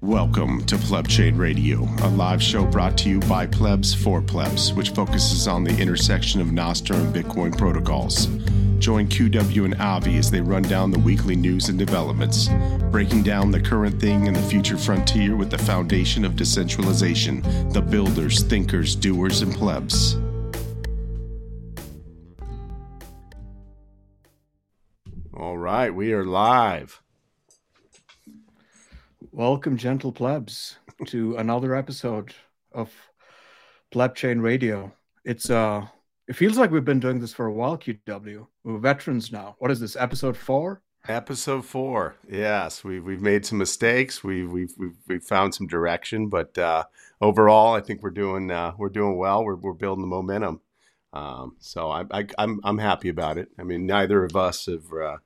Welcome to Pleb Chain Radio, a live show brought to you by Plebs for Plebs, which focuses on the intersection of Nostr and Bitcoin protocols. Join QW and Avi as they run down the weekly news and developments, breaking down the current thing and the future frontier with the foundation of decentralization, the builders, thinkers, doers, and plebs. All right, we are live. Welcome, gentle plebs, to another episode of Pleb Chain Radio. It's uh it feels like we've been doing this for a while, QW. We're veterans now. What is this, episode four? Episode four. Yes, we've we've made some mistakes. We've we've we've, we've found some direction, but uh, overall, I think we're doing uh, we're doing well. We're we're building the momentum. Um, so I, I I'm I'm happy about it. I mean, neither of us have uh,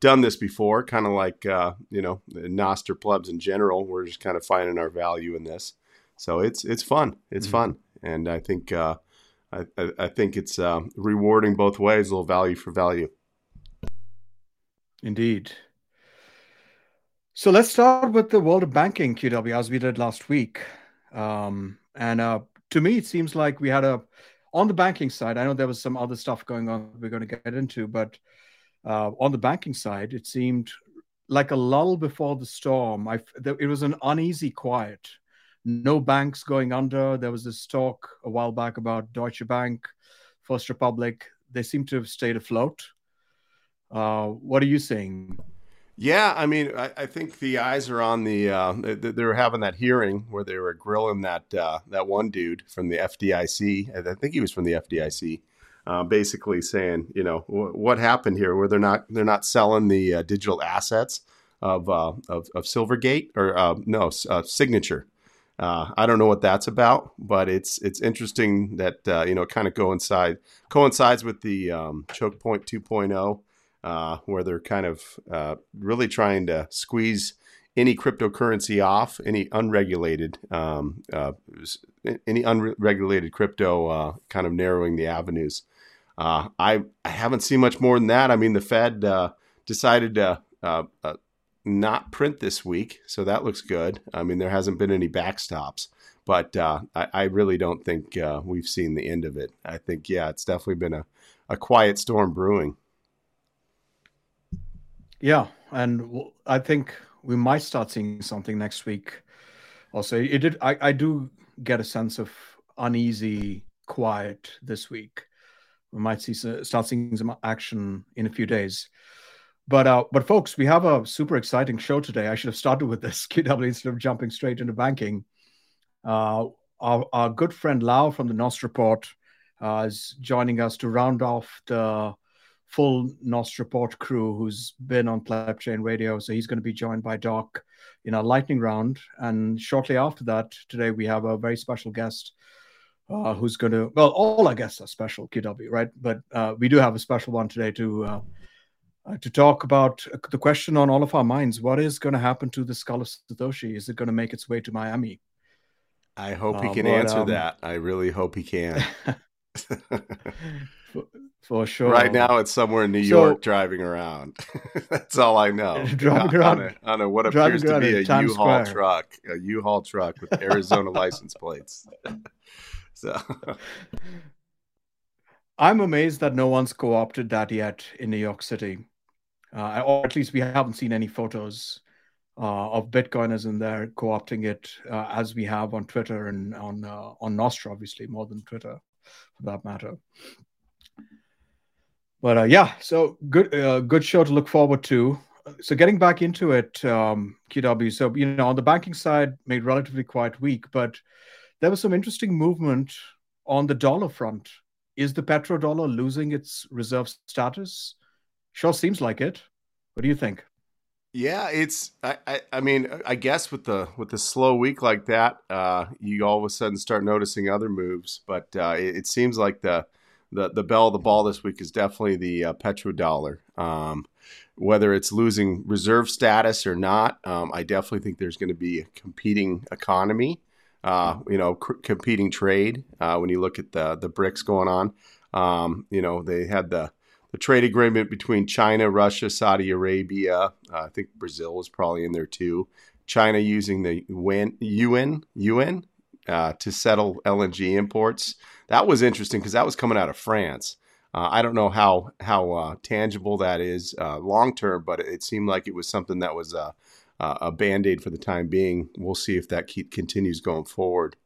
done this before, kind of like uh, you know Nostr plebs in general. We're just kind of finding our value in this, so it's it's fun. It's mm-hmm. fun, and I think uh, I, I, think it's uh, rewarding both ways. A little value for value. Indeed. So let's start with the world of banking, QW, as we did last week. Um, and uh, to me, it seems like we had a on the banking side. I know there was some other stuff going on we're going to get into, but uh, on the banking side, it seemed like a lull before the storm. I, it was an uneasy quiet. No banks going under. There was this talk a while back about Deutsche Bank, First Republic. They seem to have stayed afloat. Uh, what are you saying? Yeah, I mean, I, I, think the eyes are on the. Uh, they, they, were having that hearing where they were grilling that uh, that one dude from the FDIC. I think he was from the FDIC, uh, basically saying, you know, what happened here, where they're not they're not selling the uh, digital assets of, uh, of, of Silvergate or uh, no uh, Signature. Uh, I don't know what that's about, but it's it's interesting that you know kind of coincide coincides with the um, choke point 2.0, where they're kind of really trying to squeeze any cryptocurrency off, any unregulated, um, uh, any unregulated crypto, uh, kind of narrowing the avenues. Uh, I, I haven't seen much more than that. I mean, the Fed uh, decided to uh, uh, not print this week, so that looks good. I mean, there hasn't been any backstops, but uh, I, I, really don't think uh, we've seen the end of it. I think, yeah, it's definitely been a, a quiet storm brewing. Yeah, and I think we might start seeing something next week. Also, it did. I, I do get a sense of uneasy quiet this week we might see start seeing some action in a few days. But uh, but folks, we have a super exciting show today. I should have started with this QW instead of jumping straight into banking. Uh, our, our good friend Lau from the Nostr Report uh, is joining us to round off the full Nostr Report crew who's been on Pleb Chain Radio. So he's going to be joined by Doc in a lightning round. And shortly after that, today we have a very special guest uh, who's going to, well, all our guests are special, QW right? But uh, we do have a special one today to uh, uh to talk about the question on all of our minds: What is going to happen to the skull of Satoshi? Is it going to make its way to Miami? I hope he uh, can but, answer um, that. I really hope he can. for, for, sure. Right now, it's somewhere in New York so, driving around. That's all I know. Driving around on a, on a what appears to be a U-Haul truck, a U-Haul truck with Arizona license plates. So I'm amazed that no one's co-opted that yet in New York City, uh, or at least we haven't seen any photos uh, of Bitcoiners in there co-opting it uh, as we have on Twitter and on uh, on Nostr, obviously more than Twitter, for that matter. But uh, yeah, so good uh, good show to look forward to. So getting back into it, um, QW. So you know, on the banking side, made relatively quite weak, but there was some interesting movement on the dollar front. Is the petrodollar losing its reserve status? Sure seems like it. What do you think? Yeah, it's. I, I, I mean, I guess with the with the slow week like that, uh, you all of a sudden start noticing other moves. But uh, it, it, seems like the the the bell of the ball this week is definitely the uh, petrodollar. Um, whether it's losing reserve status or not, um, I definitely think there's going to be a competing economy uh, you know, competing trade. Uh, when you look at the the BRICS going on, um, you know, they had the the trade agreement between China, Russia, Saudi Arabia. Uh, I think Brazil was probably in there too. China using the yuan yuan uh, to settle LNG imports. That was interesting because that was coming out of France. Uh, I don't know how how uh, tangible that is uh, long term, but it seemed like it was something that was uh, a band aid for the time being. We'll see if that keep, continues going forward.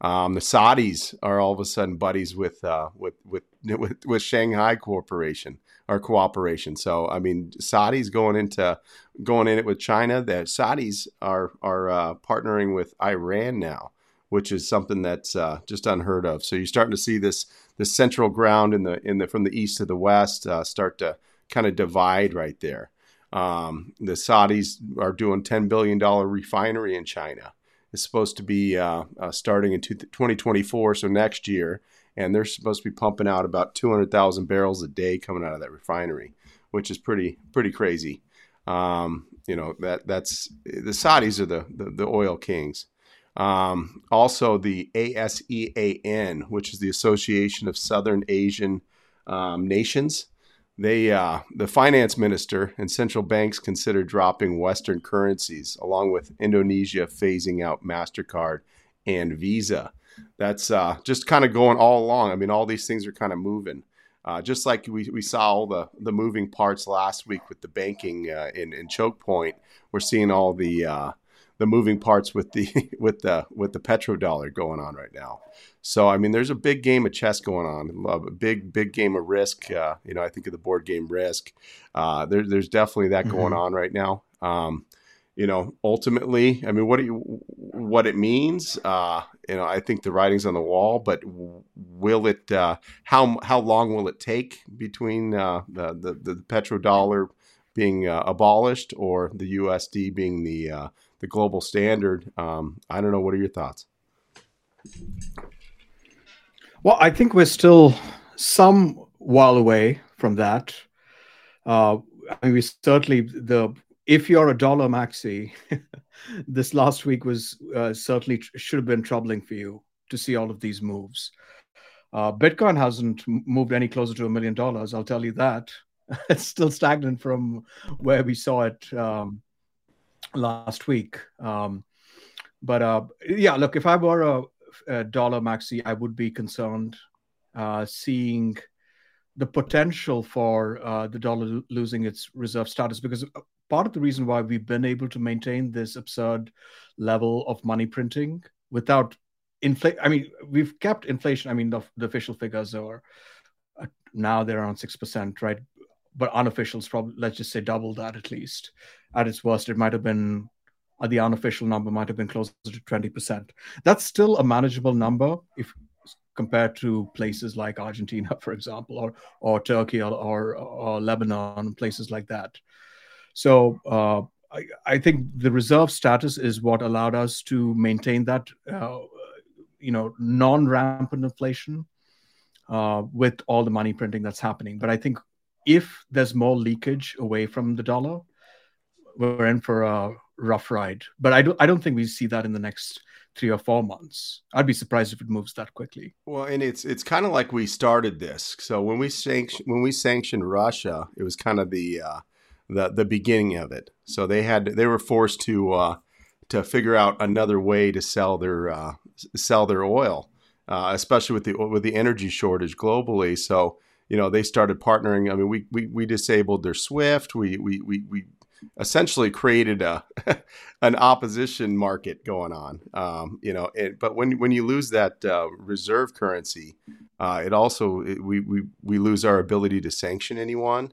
Um, the Saudis are all of a sudden buddies with, uh, with, with with with Shanghai Corporation or cooperation. So I mean, Saudis going into going in it with China. The Saudis are are uh, partnering with Iran now, which is something that's uh, just unheard of. So you're starting to see this this central ground in the in the from the east to the west uh, start to kind of divide right there. Um, the Saudis are doing ten billion dollar refinery in China It's supposed to be uh, uh, starting in 2024, so next year, and they're supposed to be pumping out about 200,000 barrels a day coming out of that refinery, which is pretty pretty crazy. Um, you know that that's the Saudis are the the, the oil kings. Um, also, the ASEAN, which is the Association of Southern Asian um, Nations, they, uh, the finance minister and central banks consider dropping Western currencies, along with Indonesia phasing out Mastercard and Visa. That's uh, just kind of going all along. I mean, all these things are kind of moving. Uh, just like we, we saw all the, the moving parts last week with the banking uh, in, in choke point, we're seeing all the uh, the moving parts with the with the with the petrodollar going on right now. So I mean, there's a big game of chess going on. A big big game of risk. Uh, you know, I think of the board game Risk. Uh, there, there's definitely that going mm-hmm. on right now. Um, you know, ultimately, I mean, what do you, what it means? Uh, you know, I think the writing's on the wall. But will it? Uh, how how long will it take between uh, the, the the petrodollar being uh, abolished or the USD being the uh, the global standard. Um, I don't know. What are your thoughts? Well, I think we're still some while away from that. Uh, I mean, we certainly the if you're a dollar maxi, this last week was uh, certainly should have been troubling for you to see all of these moves. Uh, Bitcoin hasn't moved any closer to a million dollars. I'll tell you that. it's still stagnant from where we saw it um, last week. Um, but uh, yeah, look, if I were a, a dollar maxi, I would be concerned uh, seeing the potential for uh, the dollar losing its reserve status because uh, part of the reason why we've been able to maintain this absurd level of money printing without inflation. I mean, we've kept inflation. I mean, the, the official figures are uh, now they're around six percent, right? But unofficials probably let's just say double that at least at its worst, it might have been uh, the unofficial number might have been closer to 20%. That's still a manageable number if compared to places like Argentina, for example, or or Turkey or, or, or Lebanon, places like that. So uh, I, I, think the reserve status is what allowed us to maintain that, uh, you know, non-rampant inflation uh, with all the money printing that's happening. But I think if there's more leakage away from the dollar, we're in for a rough ride. But I don't I don't think we see that in the next three or four months. I'd be surprised if it moves that quickly. Well, and it's it's kind of like we started this. So when we sanction when we sanctioned Russia, it was kind of the uh, the the beginning of it. So they had they were forced to uh, to figure out another way to sell their uh, sell their oil, uh, especially with the with the energy shortage globally. So you know they started partnering. I mean, we we, we disabled their SWIFT. We we we we essentially created a an opposition market going on. Um, you know, it, but when when you lose that uh, reserve currency, uh, it also it, we, we we lose our ability to sanction anyone.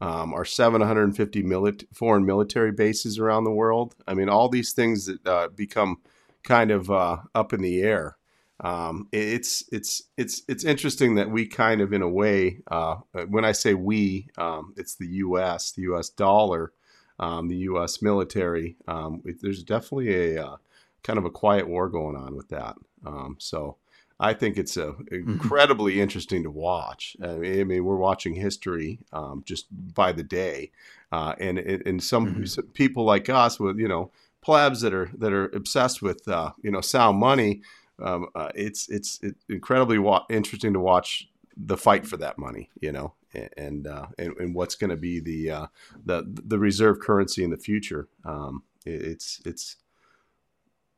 Um, our 750 mili- foreign military bases around the world. I mean, all these things that uh, become kind of uh, up in the air. Um, it's it's it's it's interesting that we kind of, in a way, uh, when I say we, um, it's the U.S. The U.S. dollar um, the U.S. military. Um, it, there's definitely a uh, kind of a quiet war going on with that. Um, so I think it's uh, mm-hmm. incredibly interesting to watch. I mean, I mean we're watching history um, just by the day, uh, and and some mm-hmm. people like us with you know plebs that are that are obsessed with uh, you know sound money. Um, uh, it's it's incredibly wa- interesting to watch the fight for that money, you know, and uh, and, and what's going to be the uh, the the reserve currency in the future. Um, it's it's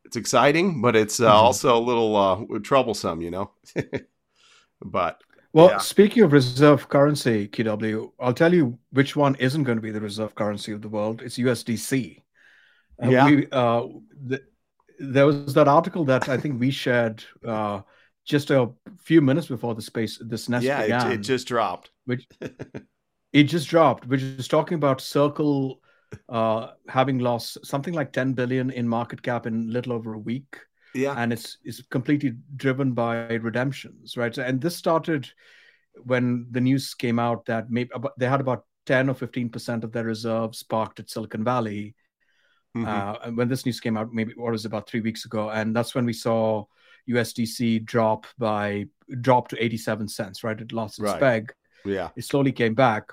it's exciting, but it's uh, mm-hmm. also a little uh, troublesome, you know. but well, yeah. speaking of reserve currency, QW, I'll tell you which one isn't going to be the reserve currency of the world. It's USDC. Yeah. We, uh, the, there was that article that I think we shared uh, just a few minutes before the space this nest yeah, began. It, it just dropped. Which it just dropped, which is talking about Circle uh, having lost something like 10 billion in market cap in little over a week. Yeah. And it's it's completely driven by redemptions, right? So, and this started when the news came out that maybe about, they had about 10 or 15% of their reserves parked at Silicon Valley. Mm-hmm. Uh, when this news came out, maybe what was about three weeks ago, and that's when we saw USDC drop by drop to 87 cents, right? It lost its right. peg. Yeah. It slowly came back.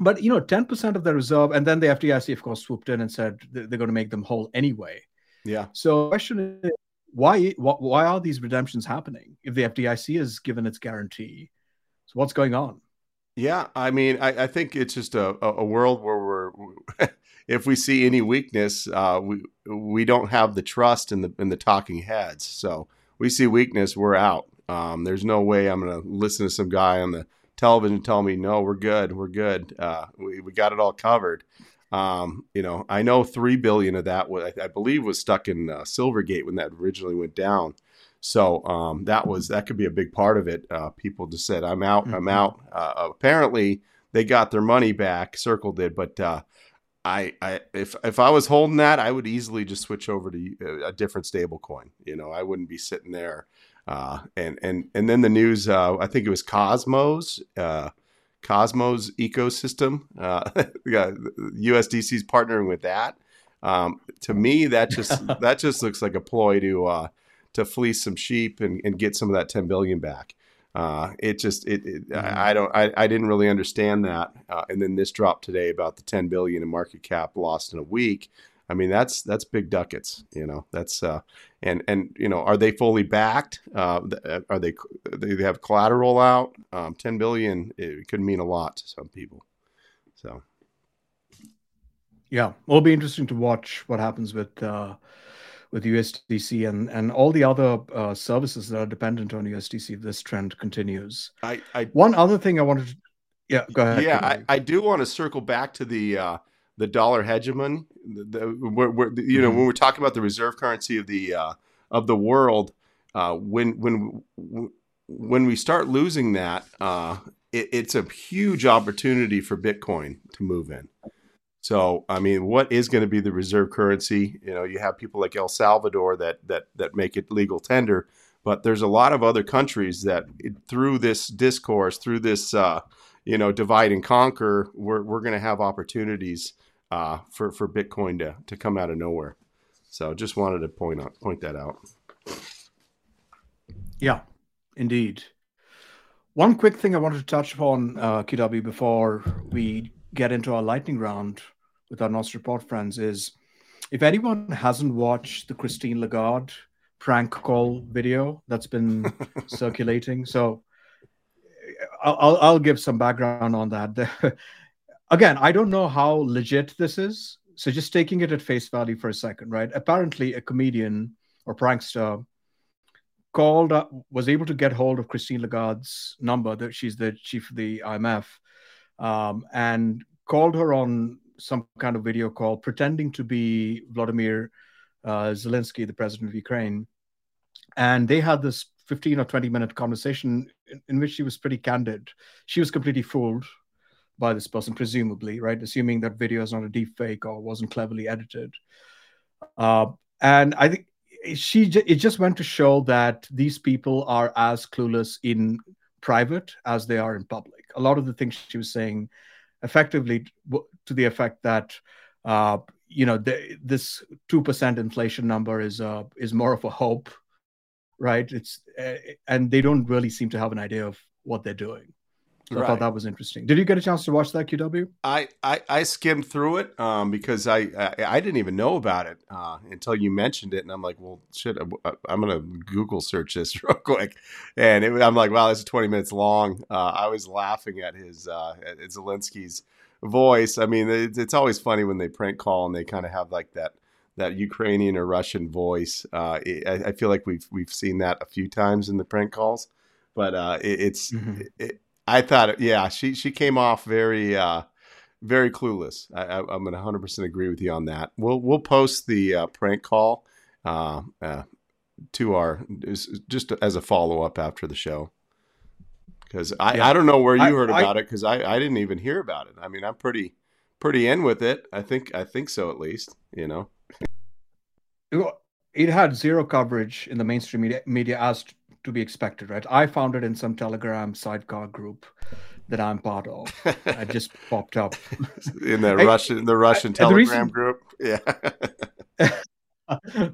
But you know, 10% of the reserve, and then the FDIC, of course, swooped in and said they're going to make them whole anyway. Yeah. So the question is why why are these redemptions happening if the FDIC has given its guarantee? So what's going on? Yeah, I mean, I, I think it's just a, a world where we're if we see any weakness, uh, we we don't have the trust in the in the talking heads. So we see weakness, we're out. Um, there's no way I'm going to listen to some guy on the television tell me, no, we're good, we're good, uh, we, we got it all covered. Um, you know, I know three billion of that was, I, I believe, was stuck in uh, Silvergate when that originally went down. So um, that was that could be a big part of it. Uh, people just said, "I'm out, mm-hmm. I'm out." Uh, apparently, they got their money back. Circle did, but uh, I, I, if if I was holding that, I would easily just switch over to uh, a different stable coin. You know, I wouldn't be sitting there uh, and and and then the news, uh, I think it was Cosmos, uh, Cosmos ecosystem. Uh, yeah, USDC's partnering with that. Um, to me, that just that just looks like a ploy to uh, to fleece some sheep and, and get some of that ten billion back. Uh, it just it, it mm-hmm. I, I, don't I, I didn't really understand that. Uh, and then this drop today about the 10 billion in market cap lost in a week. I mean, that's that's big ducats. You know, that's uh, and and you know, are they fully backed? Uh, uh are they they have collateral out? Um, Ten billion it could mean a lot to some people. So, yeah, it'll be interesting to watch what happens with uh, with USDC and and all the other uh, services that are dependent on USDC. If this trend continues, I, I one other thing I wanted to yeah go ahead. Yeah, I, I do want to circle back to the uh, the dollar hegemony. The, the, we're, we're, you know, mm-hmm. when we're talking about the reserve currency of the uh, of the world, uh, when when when we start losing that, uh, it, it's a huge opportunity for Bitcoin to move in. So, I mean, what is going to be the reserve currency? You know, you have people like El Salvador that that that make it legal tender, but there's a lot of other countries that, through this discourse, through this, uh, you know, divide and conquer, we're we're going to have opportunities uh, for for Bitcoin to to come out of nowhere. So just wanted to point out point that out. Yeah, indeed. One quick thing I wanted to touch upon, uh, QW, before we get into our lightning round with our Nostr Report friends is if anyone hasn't watched the Christine Lagarde prank call video that's been circulating, so I'll, I'll give some background on that. again, I don't know how legit this is. So just taking it at face value for a second, right? Apparently, a comedian or prankster called up, was able to get hold of Christine Lagarde's number. That she's the chief of the IMF, um, and called her on some kind of video call, pretending to be Vladimir uh, Zelensky, the president of Ukraine, and they had this 15 or 20 minute conversation in, in which she was pretty candid. She was completely fooled by this person, presumably, right? Assuming that video is not a deep fake or wasn't cleverly edited. Uh, and I think she it just went to show that these people are as clueless in private as they are in public. A lot of the things she was saying, effectively, to the effect that uh, you know the, this two percent inflation number is uh, is more of a hope, right? It's uh, and they don't really seem to have an idea of what they're doing. So right. I thought that was interesting. Did you get a chance to watch that QW? I I, I skimmed through it um, because I, I, I didn't even know about it uh, until you mentioned it, and I'm like, well, shit, I'm gonna Google search this real quick, and it, I'm like, wow, this is 20 minutes long. Uh, I was laughing at his uh, at Zelensky's voice. I mean, it's, it's always funny when they prank call and they kind of have like that that Ukrainian or Russian voice. Uh, it, I, I, feel like we've we've seen that a few times in the prank calls, but uh, it, it's mm-hmm. it, I thought, yeah, she she came off very uh, very clueless. I, am going to 100 percent agree with you on that. We'll we'll post the uh, prank call uh, uh to our just as a follow up after the show because I, yeah. I don't know where you I, heard about I, it because I, I didn't even hear about it. I mean, I'm pretty pretty in with it. I think I think so at least. You know, it had zero coverage in the mainstream media, media as to be expected, right? I found it in some Telegram sidecar group that I'm part of. I just popped up in the I, Russian the Russian I, Telegram reason, group. Yeah.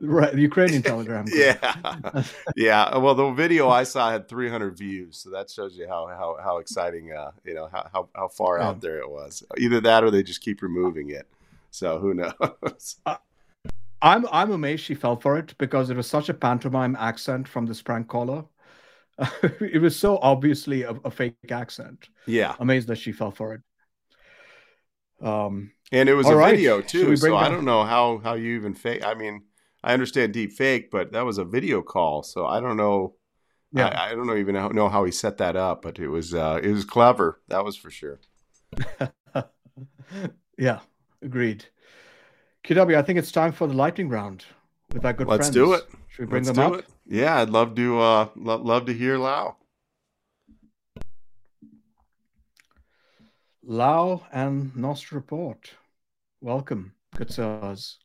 right, the Ukrainian Telegram. Group. Yeah, yeah. Well, the video I saw had 300 views, so that shows you how how, how exciting, uh, you know, how how, how far yeah. out there it was. Either that, or they just keep removing it. So who knows? I'm I'm amazed she fell for it because it was such a pantomime accent from this prank caller. it was so obviously a, a, fake accent. Yeah, amazed that she fell for it. Um, and it was a right. video too, so I don't know how how you even fake. I mean, I understand deep fake, but that was a video call, so I don't know. Yeah, I, I don't know even know how he set that up, but it was uh, it was clever. That was for sure. yeah, agreed. QW, I think it's time for the lightning round with our good friend. Let's friends. do it. Should we bring Let's them up? It. Yeah, I'd love to. Uh, lo- love to hear Lau. Lau and Nostr Report. Welcome, good sirs.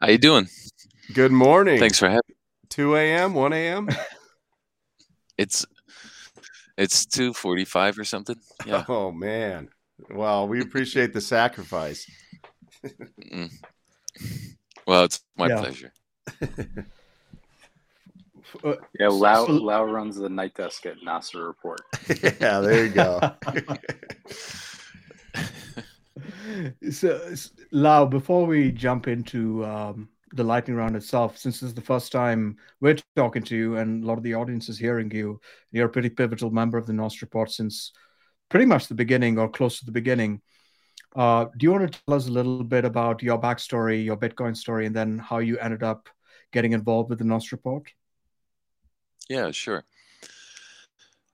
How you doing? Good morning. Thanks for having. Two a.m., one a.m. it's it's two forty-five or something. Yeah. Oh man. Well, we appreciate the sacrifice. Mm. Well, it's my yeah. pleasure. Uh, yeah, Lau, Lau runs the night desk at Nostr Report. yeah, there you go. so, Lau, before we jump into um, the lightning round itself, since this is the first time we're talking to you and a lot of the audience is hearing you, you're a pretty pivotal member of the Nostr Report since pretty much the beginning or close to the beginning. Uh, do you want to tell us a little bit about your backstory, your Bitcoin story, and then how you ended up getting involved with the Nostr report? Yeah, sure.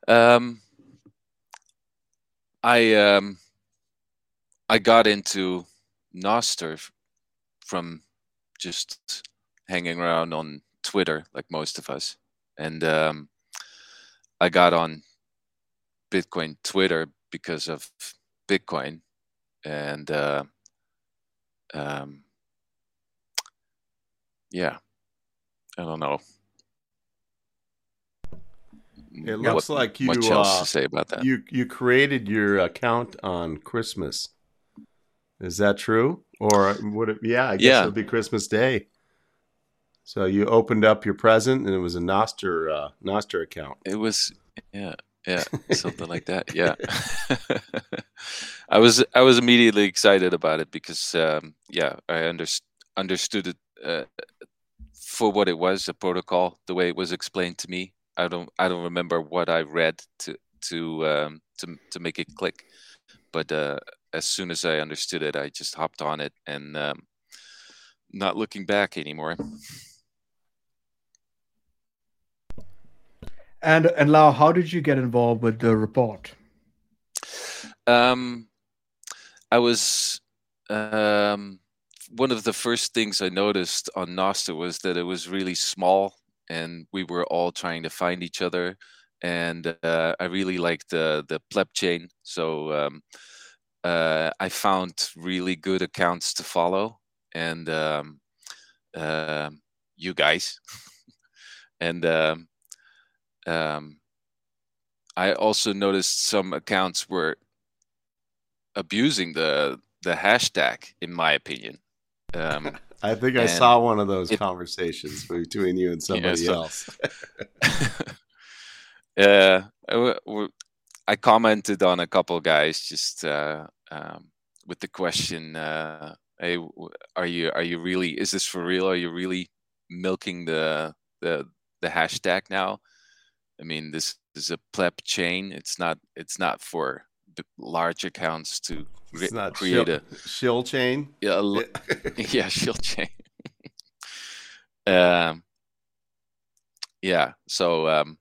Um, I um, I got into Nostr from just hanging around on Twitter, like most of us, and um, I got on Bitcoin Twitter because of Bitcoin, and uh, um, yeah, I don't know. It looks what, like you. Much else uh, to say about that? You you created your account on Christmas. Is that true? Or would it? Yeah, I guess yeah. it would be Christmas Day. So you opened up your present, and it was a Nostr uh, Nostr account. It was yeah yeah something like that yeah i was i was immediately excited about it because um, yeah i under, understood it uh, for what it was a protocol the way it was explained to me i don't i don't remember what i read to to um, to to make it click but uh, as soon as i understood it i just hopped on it and um, not looking back anymore And and Lau, how did you get involved with the report? Um, I was um, one of the first things I noticed on Nostr was that it was really small, and we were all trying to find each other. And uh, I really liked the the pleb chain, so um, uh, I found really good accounts to follow, and um, uh, you guys, and um, um, I also noticed some accounts were abusing the the hashtag, in my opinion. Um, I think I saw one of those it, conversations between you and somebody yeah, so, else. Uh, I commented on a couple guys just uh, um, with the question, uh, "Hey, are you are you really? Is this for real? Are you really milking the the the hashtag now? I mean, this is a pleb chain. It's not it's not for large accounts to not create shill, a shill chain. Yeah, yeah, shill chain. um, yeah. So um,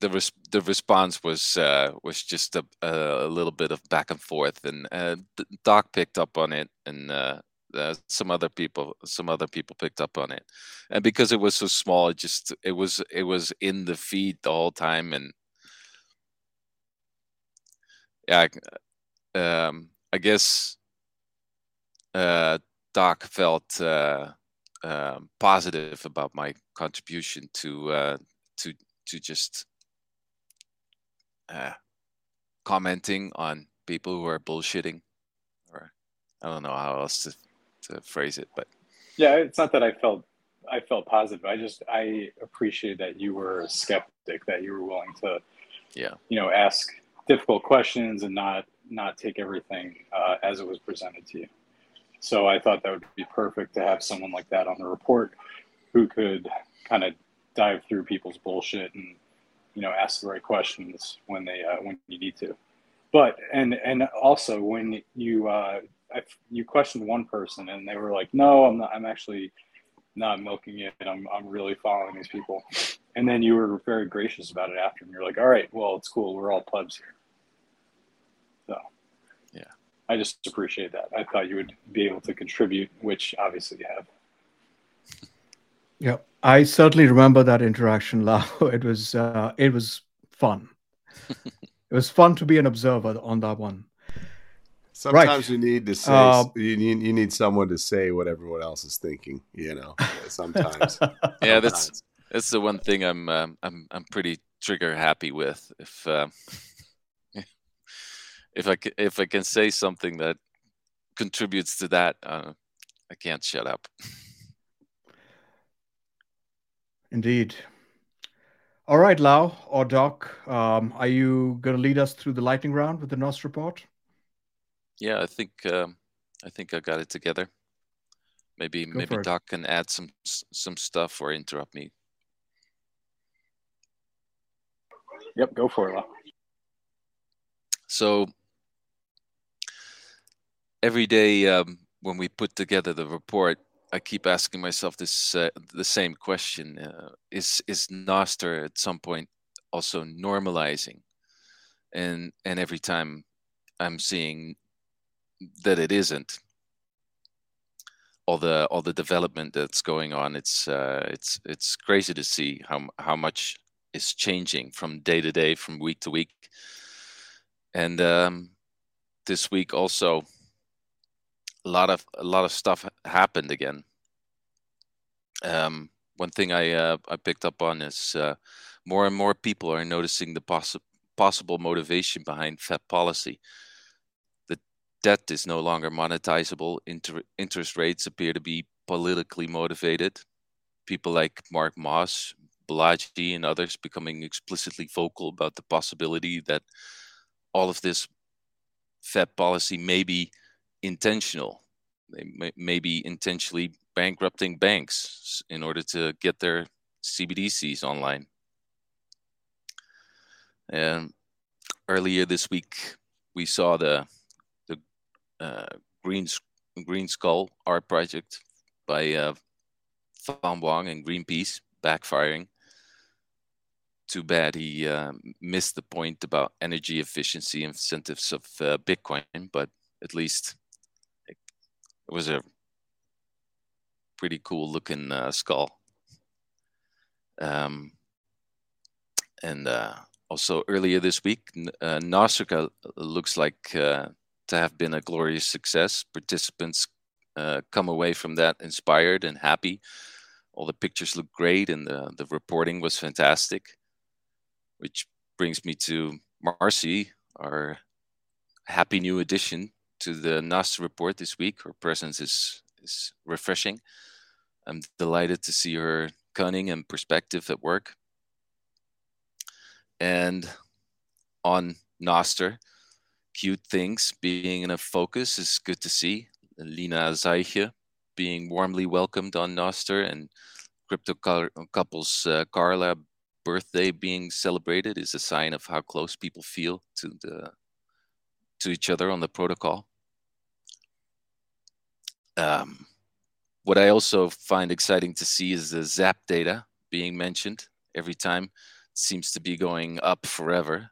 the res- the response was uh, was just a, a little bit of back and forth, and uh, Doc picked up on it, and uh, uh, some other people some other people picked up on it, and because it was so small, it just it was it was in the feed the whole time, and yeah, um, I guess uh, Doc felt uh, uh, positive about my contribution to uh, to to just uh, commenting on people who are bullshitting, or I don't know how else to, to phrase it, but yeah, it's not that I felt I felt positive. I just I appreciated that you were a skeptic, that you were willing to, yeah, you know, ask difficult questions and not not take everything uh, as it was presented to you. So I thought that would be perfect to have someone like that on the report who could kind of dive through people's bullshit and you know ask the right questions when they uh, when you need to. But and and also when you uh, you questioned one person and they were like, no, I'm not. I'm actually not milking it. I'm I'm really following these people. And then you were very gracious about it after, and you're like, all right, well, it's cool. We're all plebs here. So, yeah, I just appreciate that. I thought you would be able to contribute, which obviously you have. Yeah, I certainly remember that interaction, Lau. It was uh, it was fun. it was fun to be an observer on that one. Sometimes right. you need to say uh, you need you need someone to say what everyone else is thinking. You know, sometimes. yeah, that's that's the one thing I'm um, I'm I'm pretty trigger happy with. If uh, if I if I can say something that contributes to that, uh, I can't shut up. Indeed. All right, Lau or Doc, um, are you going to lead us through the lightning round with the Nostr report? Yeah, I think um, I think I got it together. Maybe Go maybe Doc can add some some stuff or interrupt me. Yep, go for it. So every day um, when we put together the report, I keep asking myself this uh, the same question: uh, Is is Nostr at some point also normalizing? And and every time I'm seeing that it isn't, all the all the development that's going on, it's uh, it's it's crazy to see how how much is changing from day to day, from week to week. And um, this week also, a lot of a lot of stuff happened again. Um, one thing I uh, I picked up on is uh, more and more people are noticing the possi- possible motivation behind Fed policy. The debt is no longer monetizable. Inter- interest rates appear to be politically motivated. People like Mark Moss, Balaji, and others becoming explicitly vocal about the possibility that all of this Fed policy may be intentional. They may, may be intentionally bankrupting banks in order to get their CBDCs online. And earlier this week, we saw the the uh, Green Green Skull art project by uh, Von Wong and Greenpeace backfiring. Too bad he uh, missed the point about energy efficiency incentives of uh, Bitcoin, but at least it was a pretty cool looking uh, skull. Um, and uh, also earlier this week, uh, Nostrica looks like uh, to have been a glorious success. Participants uh, come away from that inspired and happy. All the pictures look great, and the, the reporting was fantastic. Which brings me to Marcy, our happy new addition to the Nostr report this week. Her presence is is refreshing. I'm delighted to see her cunning and perspective at work. And on Nostr, cute things being in a focus is good to see. Lina Zeiche being warmly welcomed on Nostr and Crypto Couple's uh, Carla birthday being celebrated is a sign of how close people feel to the to each other on the protocol. Um, what I also find exciting to see is the ZAP data being mentioned every time. It seems to be going up forever.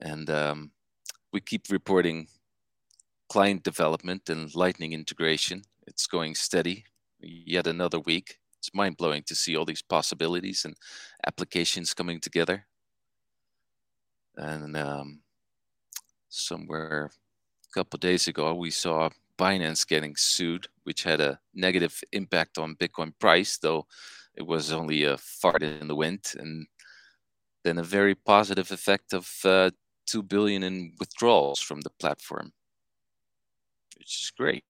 And um, we keep reporting client development and Lightning integration. It's going steady yet another week. It's mind blowing to see all these possibilities and applications coming together. And um, somewhere a couple days ago, we saw Binance getting sued, which had a negative impact on Bitcoin price, though it was only a fart in the wind, and then a very positive effect of uh, two billion in withdrawals from the platform, which is great.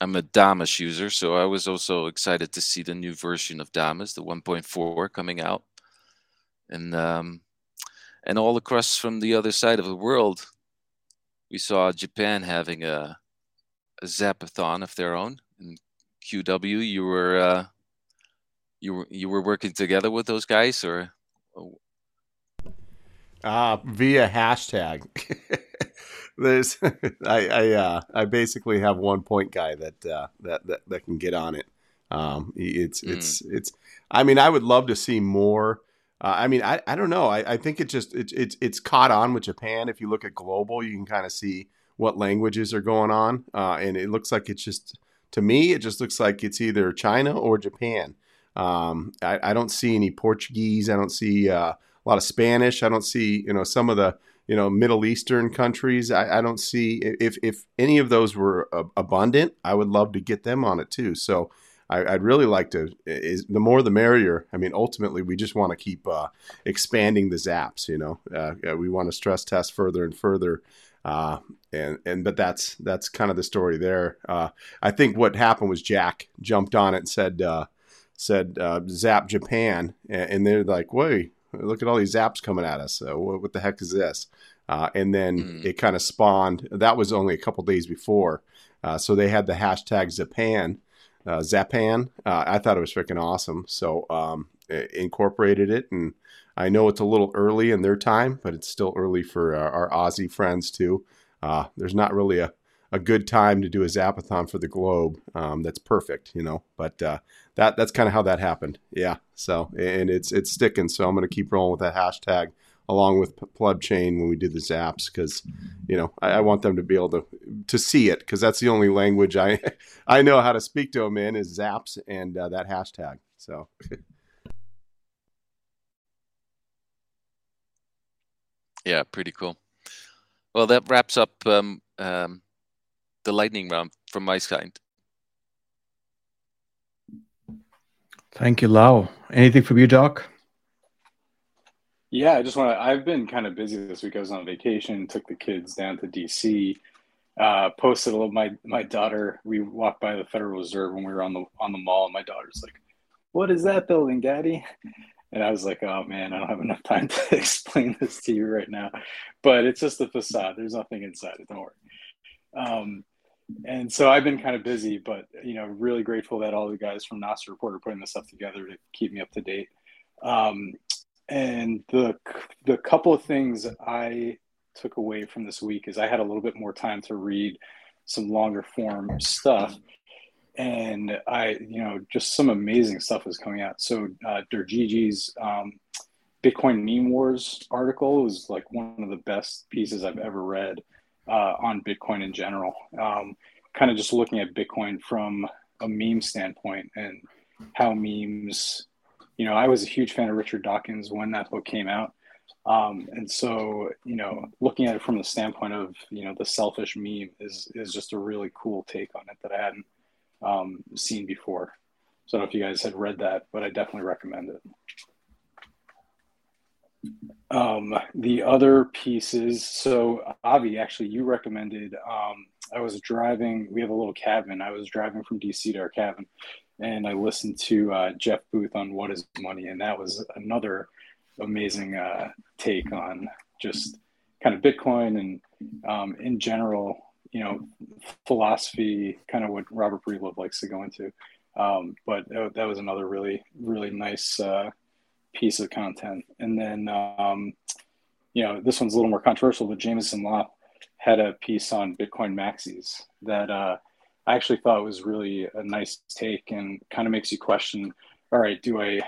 I'm a Damus user, so I was also excited to see the new version of Damus, the 1.4, coming out, and um, and all across from the other side of the world, we saw Japan having a, a zapathon of their own. And QW, you were uh, you were you were working together with those guys, or uh, via hashtag. There's I I uh, I basically have one point guy that uh, that, that that can get on it. Um, it's mm. it's it's. I mean, I would love to see more uh, I mean, I, I don't know. I, I think it just it's it's it's caught on with Japan. If you look at global, you can kind of see what languages are going on, uh, and it looks like it's just to me, it just looks like it's either China or Japan. Um, I, I, don't see any Portuguese. I don't see uh, a lot of Spanish. I don't see you know some of the you know Middle Eastern countries. I, I don't see if if any of those were abundant. I would love to get them on it too. So I, would really like to. Is the more the merrier. I mean, ultimately, we just want to keep uh, expanding the zaps. You know, uh, we want to stress test further and further. Uh, and and but that's that's kind of the story there. Uh, I think what happened was Jack jumped on it and said uh, said uh, Zap Japan, and, and, they're like, "Wait, look at all these zaps coming at us. what, what, the heck is this?" and then mm. it kind of spawned. That was only a couple days before, so they had the hashtag Zapan uh, Zapan. Uh, I thought it was freaking awesome. So um, incorporated it, and I know it's a little early in their time, but it's still early for our, our Aussie friends too. Uh, there's not really a, a good time to do a zapathon for the globe. Um, that's perfect, you know. But uh, that that's kind of how that happened. Yeah. So and it's it's sticking. So I'm going to keep rolling with that hashtag along with Pleb Chain when we do the zaps because you know I, I, want them to be able to to see it because that's the only language I I know how to speak to them in is zaps and uh, that hashtag. So. yeah, pretty cool. Well, that wraps up um, um, the lightning round from my side. Thank you, Lau. Anything from you, Doc? Yeah, I just want to. I've been kind of busy this week. I was on vacation, took the kids down to DC. Uh, posted a little. My my daughter. We walked by the Federal Reserve when we were on the on the mall, and my daughter's like, "What is that building, Daddy?" And I was like, "Oh man, I don't have enough time to explain this to you right now." But it's just a facade. There's nothing inside it. Don't worry. Um, and so I've been kind of busy, but you know, really grateful that all the guys from Nostr Report are putting this stuff together to keep me up to date. Um, and the the couple of things I took away from this week is I had a little bit more time to read some longer form stuff, and I you know just some amazing stuff is coming out. So uh, um, Bitcoin meme wars article was like one of the best pieces I've ever read uh, on Bitcoin in general. Um, kind of just looking at Bitcoin from a meme standpoint and how memes you know, I was a huge fan of Richard Dawkins when that book came out. Um, and so, you know, looking at it from the standpoint of, you know, the selfish meme is, is just a really cool take on it that I hadn't um, seen before. So I don't know if you guys had read that, but I definitely recommend it. Um, the other pieces, so Avi, actually, you recommended. Um, I was driving. We have a little cabin. I was driving from DC to our cabin, and I listened to uh, Jeff Booth on What Is Money, and that was another amazing uh, take on just kind of Bitcoin and um, in general, you know, philosophy, kind of what Robert Breedlove likes to go into. Um, but that was another really, really nice uh, piece of content. And then, um, you know, this one's a little more controversial, but Jameson Lopp had a piece on Bitcoin maxis that uh, I actually thought was really a nice take and kind of makes you question, all right, do I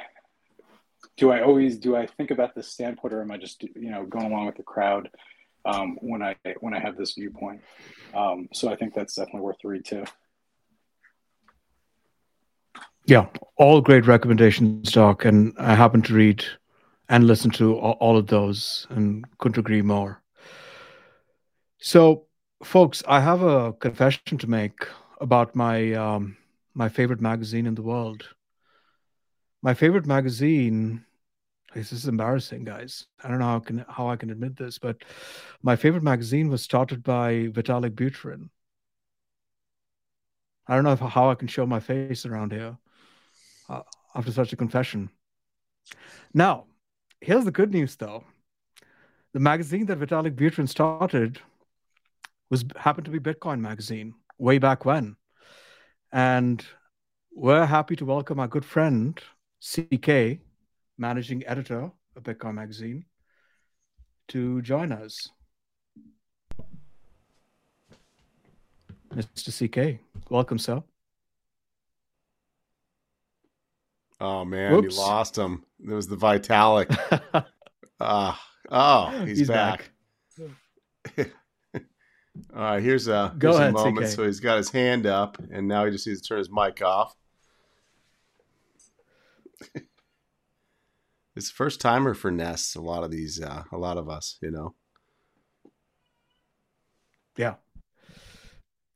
do I always do I think about this standpoint or am I just you know going along with the crowd um, when I when I have this viewpoint? Um, so I think that's definitely worth the read too. Yeah, all great recommendations, Doc, and I happen to read and listen to all of those and couldn't agree more. So, folks, I have a confession to make about my um, my favorite magazine in the world. My favorite magazine. This is embarrassing, guys. I don't know how can how I can admit this, but my favorite magazine was started by Vitalik Buterin. I don't know if, how I can show my face around here uh, after such a confession. Now, here's the good news, though. The magazine that Vitalik Buterin started was happened to be Bitcoin Magazine way back when. And we're happy to welcome our good friend, CK, managing editor of Bitcoin Magazine, to join us. Mr. CK, welcome, sir. Oh man, Whoops. you lost him. It was the Vitalik. uh, oh, he's, he's back. back. All right, here's a, Go here's ahead, a moment. CK. So he's got his hand up, and now he just needs to turn his mic off. it's first timer for Nests. A lot of these, uh, a lot of us, you know. Yeah.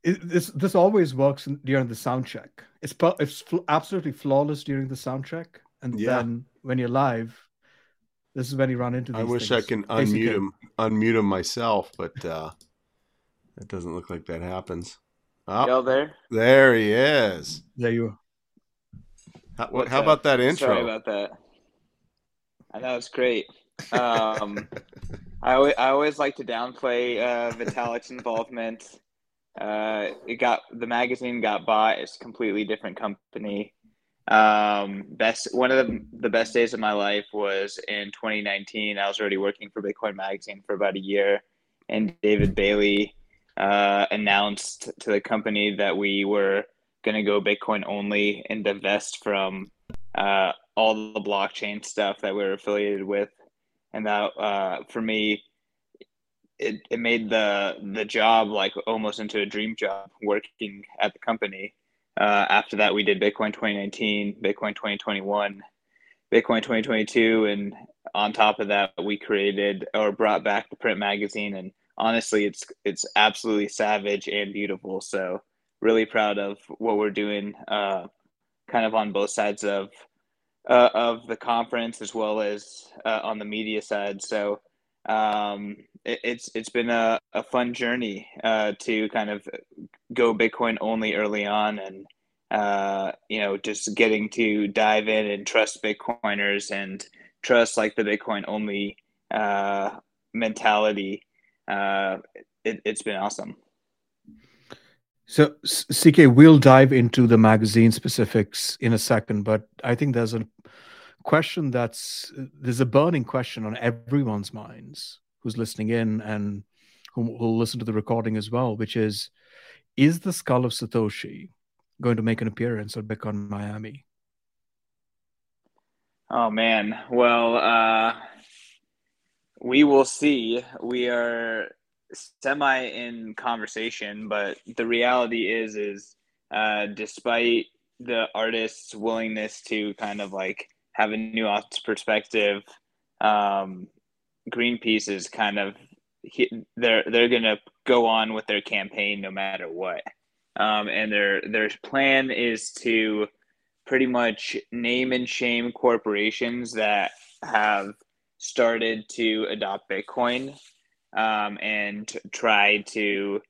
It, this this always works during the sound check. It's it's absolutely flawless during the sound check, and yeah. then when you're live, this is when you run into. I wish things. I can unmute him, unmute him myself, but uh, it doesn't look like that happens. Oh, Y'all there? There he is. There you are. How, what, how about that intro? Sorry about that. I know it's great. Um, I always, I always like to downplay uh, Vitalik's involvement. Uh, it got the magazine got bought. It's a completely different company. Um, best one of the, the best days of my life was in 2019. I was already working for Bitcoin Magazine for about a year, and David Bailey uh, announced to the company that we were going to go Bitcoin only and divest from uh, all the blockchain stuff that we are affiliated with. And that, uh, for me, it, it made the the job like almost into a dream job working at the company. Uh, after that, we did Bitcoin 2019, Bitcoin 2021, Bitcoin 2022, and on top of that, we created or brought back the print magazine and honestly, it's it's absolutely savage and beautiful. So really proud of what we're doing, uh, kind of on both sides of uh, of the conference as well as uh, on the media side. So um, it, it's it's been a, a fun journey uh, to kind of go Bitcoin only early on and. Uh, you know, just getting to dive in and trust Bitcoiners and trust like the Bitcoin only uh, mentality uh, it, has been awesome. So, CK, we'll dive into the magazine specifics in a second, but I think there's a question that's there's a burning question on everyone's minds who's listening in and who will listen to the recording as well, which is Is the skull of Satoshi going to make an appearance at Bitcoin Miami? Oh, man. Well, uh, we will see. We are semi in conversation, but the reality is, is uh, despite the artist's willingness to kind of like have a nuanced perspective, um, Greenpeace is kind of they're they're gonna go on with their campaign no matter what, um, and their their plan is to pretty much name and shame corporations that have started to adopt Bitcoin um, and try to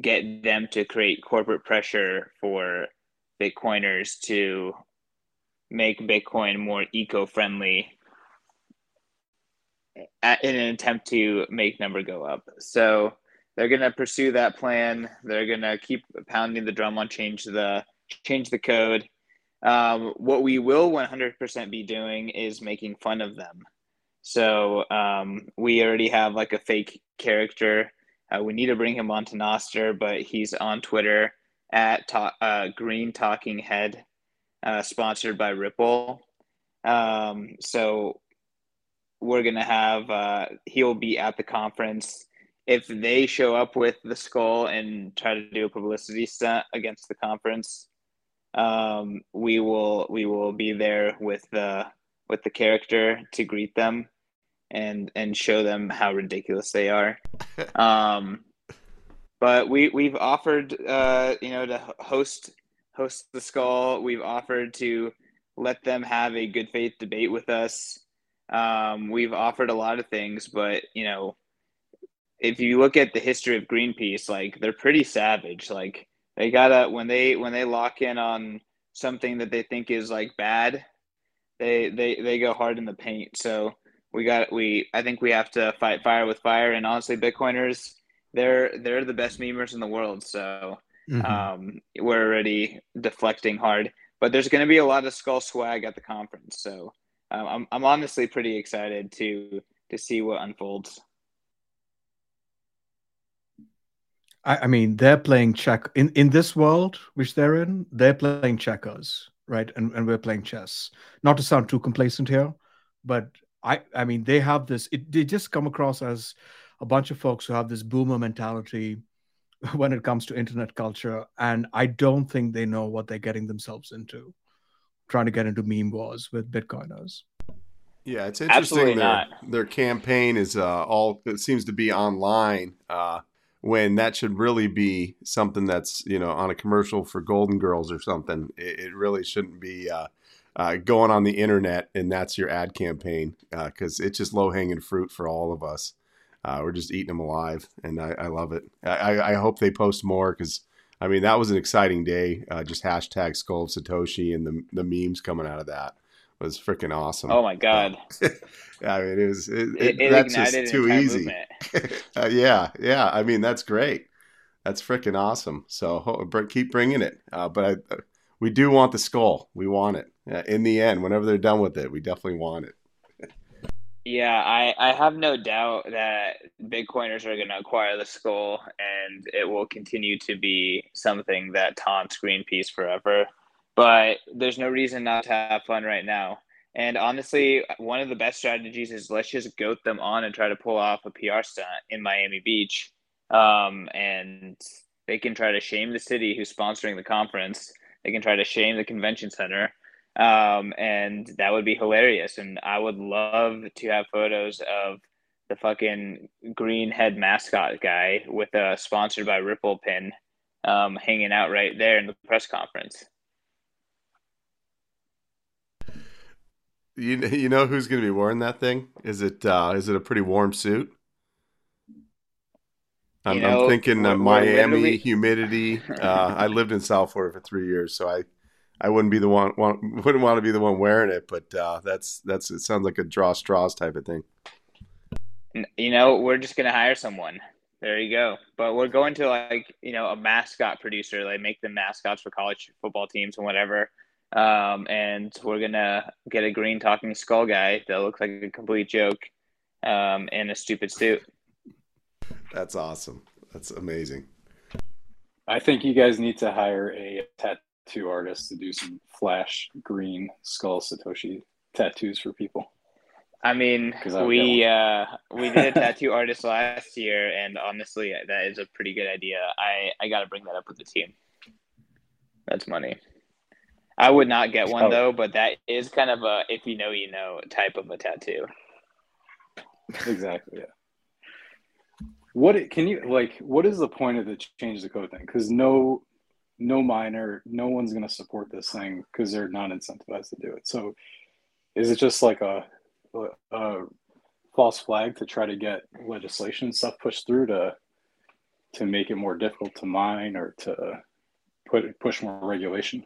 get them to create corporate pressure for Bitcoiners to make Bitcoin more eco-friendly in an attempt to make number go up. So they're going to pursue that plan. They're going to keep pounding the drum on change the change the code. Um, what we will 100% be doing is making fun of them. So um, we already have like a fake character. Uh, we need to bring him onto Nostr, but he's on Twitter at ta- uh, Green Talking Head, uh, sponsored by Ripple. Um, so we're gonna have uh, he'll be at the conference. If they show up with the skull and try to do a publicity stunt against the conference, um, we will we will be there with the with the character to greet them and and show them how ridiculous they are. um, but we we've offered uh, you know to host host the skull. We've offered to let them have a good faith debate with us. Um, we've offered a lot of things, but you know, if you look at the history of Greenpeace, like they're pretty savage. Like they gotta when they when they lock in on something that they think is like bad, they they they go hard in the paint. So we got we I think we have to fight fire with fire. And honestly, Bitcoiners, they're they're the best memers in the world. So mm-hmm. um, we're already deflecting hard. But there's going to be a lot of skull swag at the conference. So um, I'm I'm honestly pretty excited to to see what unfolds. I, I mean, they're playing check in in this world which they're in. They're playing checkers, right? And and we're playing chess. Not to sound too complacent here, but I I mean, they have this. It, they just come across as a bunch of folks who have this boomer mentality when it comes to internet culture, and I don't think they know what they're getting themselves into trying to get into meme wars with Bitcoiners. Yeah, it's interesting. Their, their campaign is uh, all it seems to be online uh, when that should really be something that's you know on a commercial for Golden Girls or something. It, it really shouldn't be uh, uh going on the internet and that's your ad campaign because uh, it's just low hanging fruit for all of us. Uh, we're just eating them alive, and I, I love it. I, I, hope they post more because I mean, that was an exciting day. Uh, just hashtag Skull of Satoshi and the the memes coming out of that was freaking awesome. Oh my god! I mean, it was it, it, it that's just too easy. uh, yeah, yeah. I mean, that's great. That's freaking awesome. So keep bringing it. Uh, but I, uh, we do want the skull. We want it. Uh, in the end, whenever they're done with it, we definitely want it. Yeah, I, I have no doubt that Bitcoiners are going to acquire the skull and it will continue to be something that taunts Greenpeace forever. But there's no reason not to have fun right now. And honestly, one of the best strategies is let's just goat them on and try to pull off a PR stunt in Miami Beach. Um, and they can try to shame the city who's sponsoring the conference. They can try to shame the convention center um, and that would be hilarious. And I would love to have photos of the fucking green head mascot guy with a sponsored by Ripple pin um, hanging out right there in the press conference. You you know who's going to be wearing that thing? Is it uh, is it a pretty warm suit? I'm, you know, I'm thinking uh, Miami humidity. Uh, I lived in South Florida for three years, so I I wouldn't be the one, want, wouldn't want to be the one wearing it, but uh, that's that's it sounds like a draw straws type of thing. You know, we're just gonna hire someone. There you go. But we're going to like you know a mascot producer, like make the mascots for college football teams and whatever. Um, and we're gonna get a green talking skull guy that looks like a complete joke, um, in a stupid suit. That's awesome. That's amazing. I think you guys need to hire a tattoo tattoo artists to do some flash green skull Satoshi tattoos for people. I mean, we uh, we did a tattoo artist last year, and honestly, that is a pretty good idea. I I got to bring that up with the team. That's money. I would not get one oh. though, but that is kind of a if you know you know type of a tattoo. Exactly. Yeah. What can you like? What is the point of the change the code thing? Because no no miner, no one's going to support this thing because they're not incentivized to do it. So, is it just like a, a, a false flag to try to get legislation stuff pushed through to to make it more difficult to mine or to put push more regulation?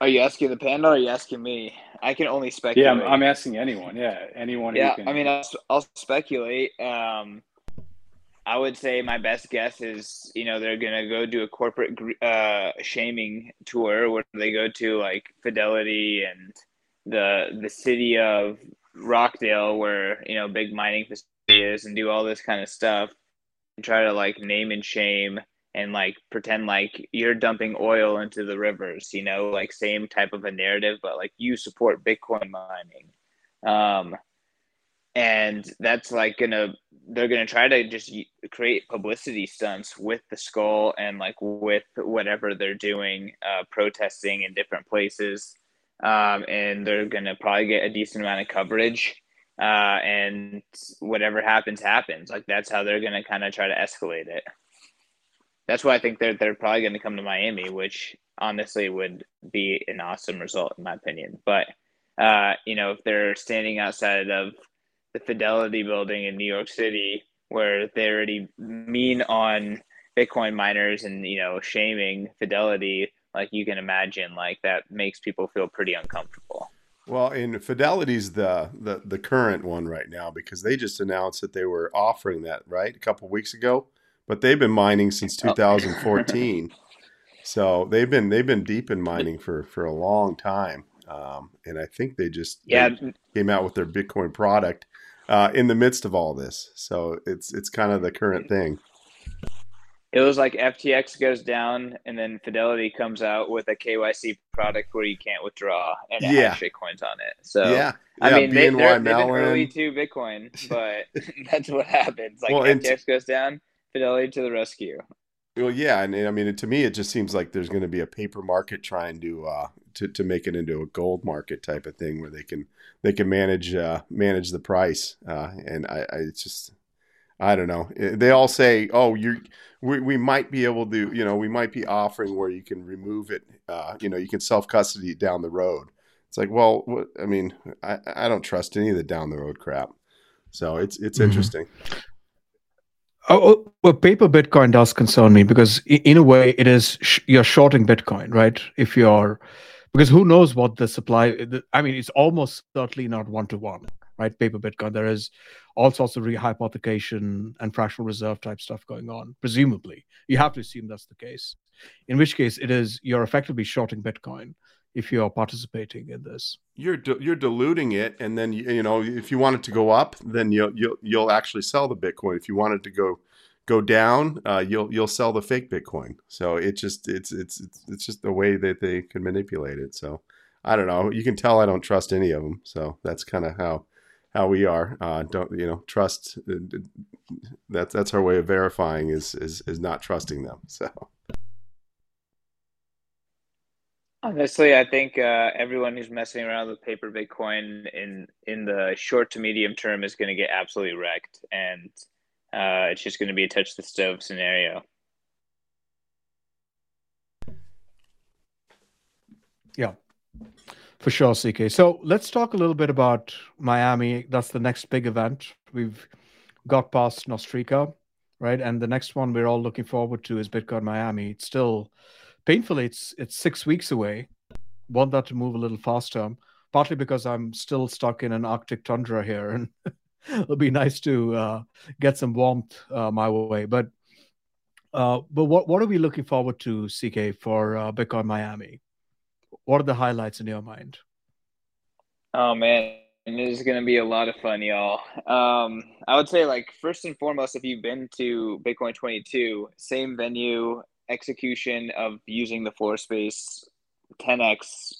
Are you asking the panel or are you asking me? I can only speculate. Yeah, I'm, I'm asking anyone. Yeah, anyone. Yeah, can... I mean, I'll, I'll speculate. Um, I would say my best guess is, you know, they're gonna go do a corporate uh, shaming tour where they go to like Fidelity and the the city of Rockdale, where you know big mining facility is, and do all this kind of stuff, and try to like name and shame and like pretend like you're dumping oil into the rivers, you know, like same type of a narrative, but like you support Bitcoin mining. Um, and that's like gonna they're gonna try to just create publicity stunts with the skull and like with whatever they're doing uh, protesting in different places. Um, and they're gonna probably get a decent amount of coverage. Uh, and whatever happens happens. Like that's how they're gonna kind of try to escalate it. That's why i think they're, they're probably gonna come to miami which honestly would be an awesome result in my opinion. But uh, you know if they're standing outside of the Fidelity building in New York City, where they already mean on Bitcoin miners and you know shaming Fidelity, like you can imagine, like that makes people feel pretty uncomfortable. Well, in Fidelity's the, the the current one right now because they just announced that they were offering that right a couple weeks ago, but they've been mining since 2014. so they've been they've been deep in mining for for a long time, um, and I think they just yeah they came out with their Bitcoin product uh, in the midst of all this. So it's it's kind of the current thing. It was like FTX goes down, and then Fidelity comes out with a KYC product where you can't withdraw, and Yeah. has shitcoins on it. So yeah, I yeah, mean, they, they're, they've been early to Bitcoin, but that's what happens. Like Well, FTX goes down, Fidelity to the rescue. Well, yeah, and, and I mean, to me, it just seems like there's going to be a paper market trying to uh, to to make it into a gold market type of thing where they can they can manage uh, manage the price. Uh, and I, I it's just I don't know. Eh, They all say, oh, you we we might be able to, you know, we might be offering where you can remove it. Uh, you know, you can self custody it down the road. It's like, well, what, I mean, I I don't trust any of the down the road crap. So it's it's Mhm. interesting. Oh, oh, well, paper Bitcoin does concern me because, in a way, it is sh- you're shorting Bitcoin, right? If you're because who knows what the supply? I mean, it's almost certainly not one to one, right? Paper Bitcoin. There is all sorts of rehypothecation and fractional reserve type stuff going on. Presumably, you have to assume that's the case. In which case, it is you're effectively shorting Bitcoin if you are participating in this. you're di- you're diluting it, and then you, you know if you want it to go up, then you'll you'll you'll actually sell the Bitcoin. If you want it to go go down, uh, you'll you'll sell the fake Bitcoin. So it just it's it's it's just the way that they can manipulate it. So I don't know. You can tell I don't trust any of them. So that's kind of how how we are. Uh, don't you know trust? uh, That's that's our way of verifying is is is not trusting them. So Honestly, I think uh, everyone who's messing around with paper Bitcoin in in the short to medium term is going to get absolutely wrecked, and uh, it's just going to be a touch the stove scenario. Yeah, for sure, CK. So let's talk a little bit about Miami. That's the next big event. We've got past Nostrica, right? And the next one we're all looking forward to is Bitcoin Miami. It's still painfully it's it's six weeks away. Want that to move a little faster, partly because I'm still stuck in an Arctic tundra here, and it'll be nice to uh, get some warmth uh, my way. But uh, but what what are we looking forward to, CK, for uh, Bitcoin Miami? What are the highlights in your mind? Oh man, it is going to be a lot of fun, y'all. Um, I would say, like, first and foremost, if you've been to Bitcoin 22, same venue, execution of using the floor space 10x,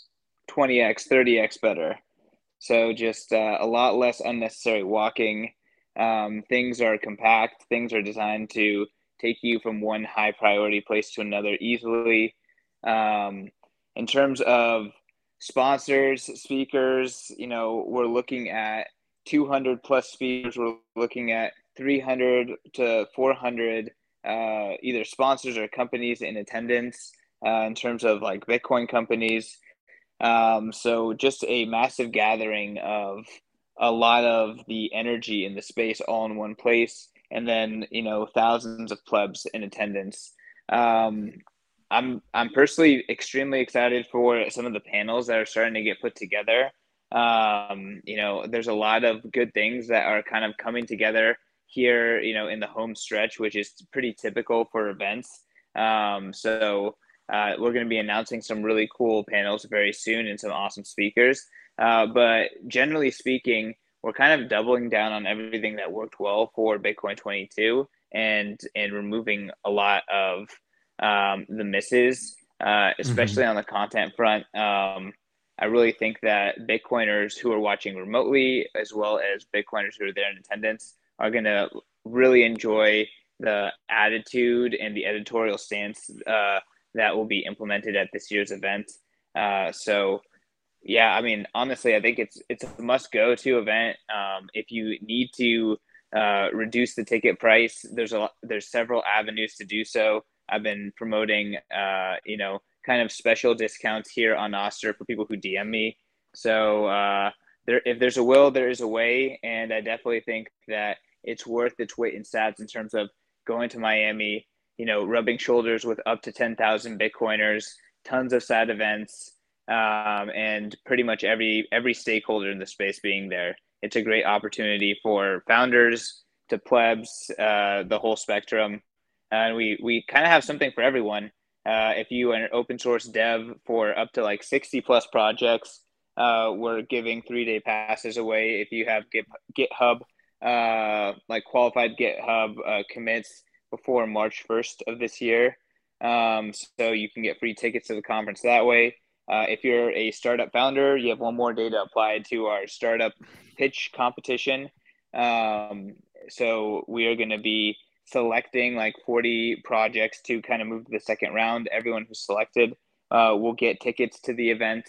20x, 30x better. So just uh, a lot less unnecessary walking. Um, things are compact, things are designed to take you from one high priority place to another easily. Um, in terms of sponsors, speakers, you know, we're looking at 200 plus speakers. We're looking at 300 to 400 uh, either sponsors or companies in attendance uh, in terms of like Bitcoin companies. Um, so just a massive gathering of a lot of the energy in the space all in one place. And then, you know, thousands of plebs in attendance. Um, I'm I'm personally extremely excited for some of the panels that are starting to get put together. Um, you know, there's a lot of good things that are kind of coming together here. You know, in the home stretch, which is pretty typical for events. Um, so uh, we're going to be announcing some really cool panels very soon and some awesome speakers. Uh, but generally speaking, we're kind of doubling down on everything that worked well for Bitcoin 22 and and removing a lot of um, the misses, uh, especially mm-hmm. on the content front. Um, I really think that Bitcoiners who are watching remotely, as well as Bitcoiners who are there in attendance, are going to really enjoy the attitude and the editorial stance uh, that will be implemented at this year's event. Uh, so, yeah, I mean, honestly, I think it's it's a must go to event. Um, if you need to uh, reduce the ticket price, there's a there's several avenues to do so. I've been promoting, uh, you know, kind of special discounts here on Nostr for people who DM me. So uh, there, if there's a will, there is a way, and I definitely think that it's worth its weight in sats in terms of going to Miami, you know, rubbing shoulders with up to 10,000 Bitcoiners, tons of sad events, um, and pretty much every every stakeholder in the space being there. It's a great opportunity for founders to plebs, uh, the whole spectrum, and we we kind of have something for everyone. Uh, if you are an open source dev for up to like 60 plus projects, uh, we're giving three day passes away. If you have GitHub, uh, like qualified GitHub uh, commits before March 1st of this year. Um, so you can get free tickets to the conference that way. Uh, if you're a startup founder, you have one more day to apply to our startup pitch competition. Um, so we are going to be selecting like 40 projects to kind of move to the second round. Everyone who's selected uh, will get tickets to the event.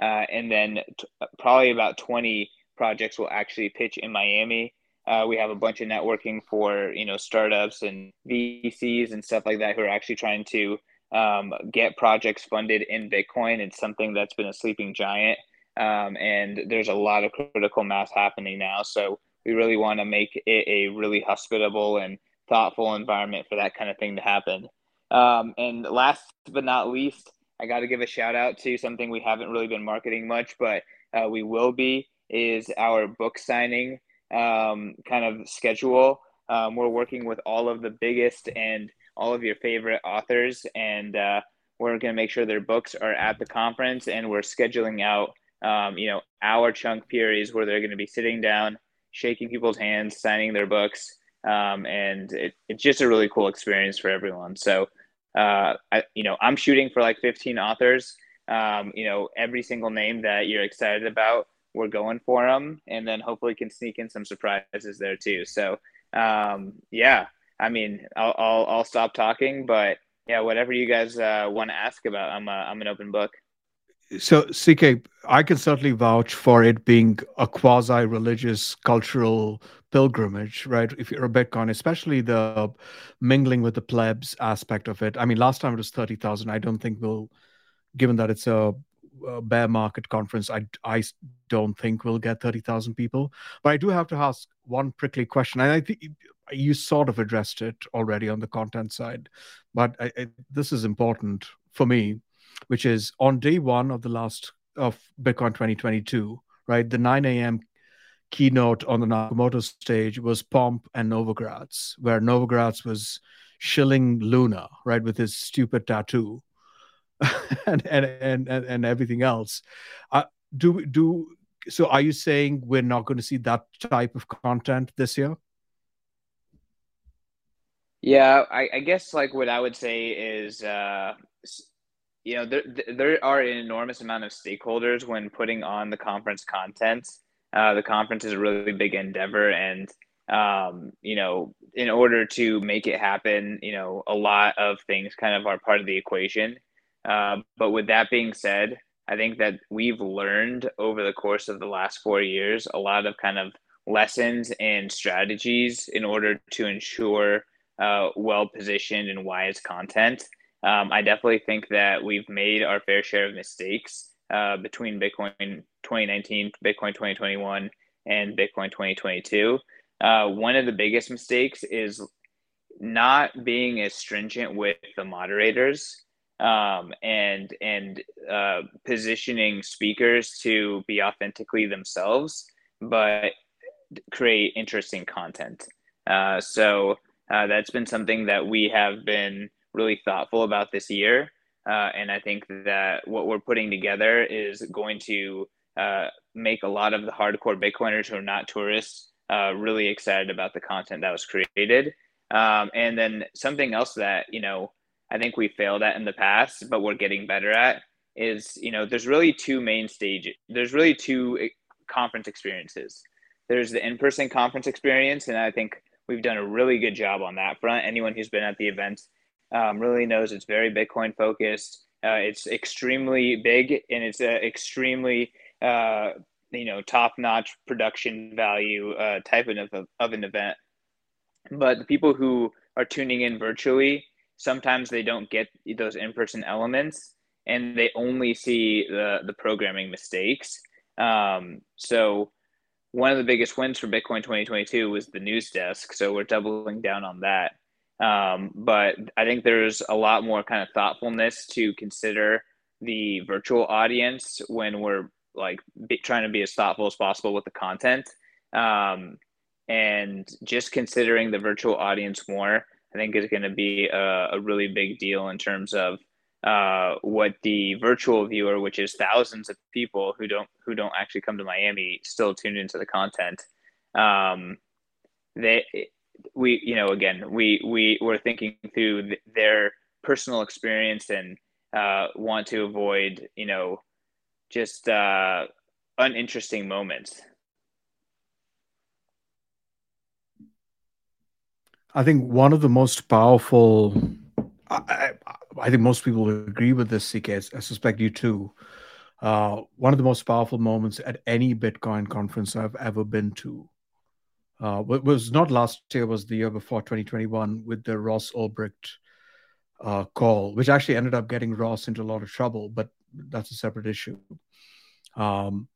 Uh, and then t- probably about 20 projects will actually pitch in Miami. Uh, we have a bunch of networking for you know startups and VCs and stuff like that who are actually trying to um, get projects funded in Bitcoin. It's something that's been a sleeping giant, um, and there's a lot of critical mass happening now. So we really want to make it a really hospitable and thoughtful environment for that kind of thing to happen. Um, and last but not least, I got to give a shout out to something we haven't really been marketing much, but uh, we will be is our book signing um, kind of schedule. Um, we're working with all of the biggest and all of your favorite authors, and uh, we're going to make sure their books are at the conference, and we're scheduling out, um, you know, our chunk periods where they're going to be sitting down, shaking people's hands, signing their books, um, and it, it's just a really cool experience for everyone. So, uh, I, you know, I'm shooting for like 15 authors. Um, you know, every single name that you're excited about we're going for them, and then hopefully can sneak in some surprises there too. So um, yeah, I mean, I'll, I'll, I'll stop talking, but yeah, whatever you guys uh, want to ask about, I'm a, I'm an open book. So CK, I can certainly vouch for it being a quasi-religious cultural pilgrimage, right? If you're a Bitcoin, especially the mingling with the plebs aspect of it. I mean, last time it was thirty thousand. I don't think we'll, given that it's a uh, bear market conference, I, I don't think we'll get 30,000 people. But I do have to ask one prickly question. And I think you sort of addressed it already on the content side, but I, I, this is important for me, which is on day one of the last of Bitcoin 2022, right? The 9 a.m. keynote on the Nakamoto stage was Pomp and Novogratz, where Novogratz was shilling Luna, right, with his stupid tattoo and, and and and everything else. Uh, do do so? Are you saying we're not going to see that type of content this year? Yeah, I, I guess like what I would say is, uh, you know, there there are an enormous amount of stakeholders when putting on the conference content. Uh, the conference is a really big endeavor, and um, you know, in order to make it happen, you know, a lot of things kind of are part of the equation. Uh, but with that being said, I think that we've learned over the course of the last four years a lot of kind of lessons and strategies in order to ensure uh, well positioned and wise content. Um, I definitely think that we've made our fair share of mistakes uh, between Bitcoin 2019, Bitcoin 2021, and Bitcoin 2022. Uh, one of the biggest mistakes is not being as stringent with the moderators. Um, and and uh, positioning speakers to be authentically themselves, but create interesting content. Uh, so uh, that's been something that we have been really thoughtful about this year. Uh, and I think that what we're putting together is going to uh, make a lot of the hardcore Bitcoiners who are not tourists uh, really excited about the content that was created. Um, and then something else that, you know, I think we failed at in the past, but we're getting better at is, you know, there's really two main stages. There's really two eh, conference experiences. There's the in-person conference experience, and I think we've done a really good job on that front. Anyone who's been at the event um, really knows it's very Bitcoin focused. Uh, it's extremely big, and it's uh, extremely uh, you know top-notch production value uh, type of, of an event. But the people who are tuning in virtually sometimes they don't get those in-person elements and they only see the the programming mistakes. Um, so one of the biggest wins for bitcoin 2022 was the news desk so we're doubling down on that. Um, but i think there's a lot more kind of thoughtfulness to consider the virtual audience when we're like be, trying to be as thoughtful as possible with the content. Um, and just considering the virtual audience more I think is going to be a, a, really big deal in terms of uh, what the virtual viewer, which is thousands of people who don't who don't actually come to Miami, still tune into the content. Um, they, we, you know, again, we we were thinking through th- their personal experience and uh, want to avoid, you know, just uh, uninteresting moments. I think one of the most powerful, I, I, think most people agree with this, CK. I suspect you too. Uh, one of the most powerful moments at any Bitcoin conference I've ever been to uh, was not last year, was the year before 2021 with the Ross Ulbricht uh, call, which actually ended up getting Ross into a lot of trouble, but that's a separate issue. Um,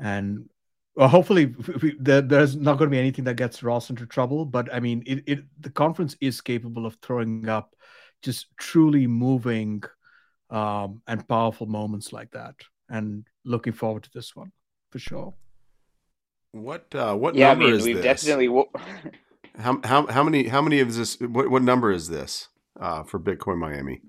and well, hopefully, we, there, there's not going to be anything that gets Ross into trouble. But I mean, it, it the conference is capable of throwing up just truly moving um, and powerful moments like that. And looking forward to this one for sure. What uh, what yeah, number I mean, is we've this? Definitely. how, how how many how many of this? What what number is this uh, for Bitcoin Miami?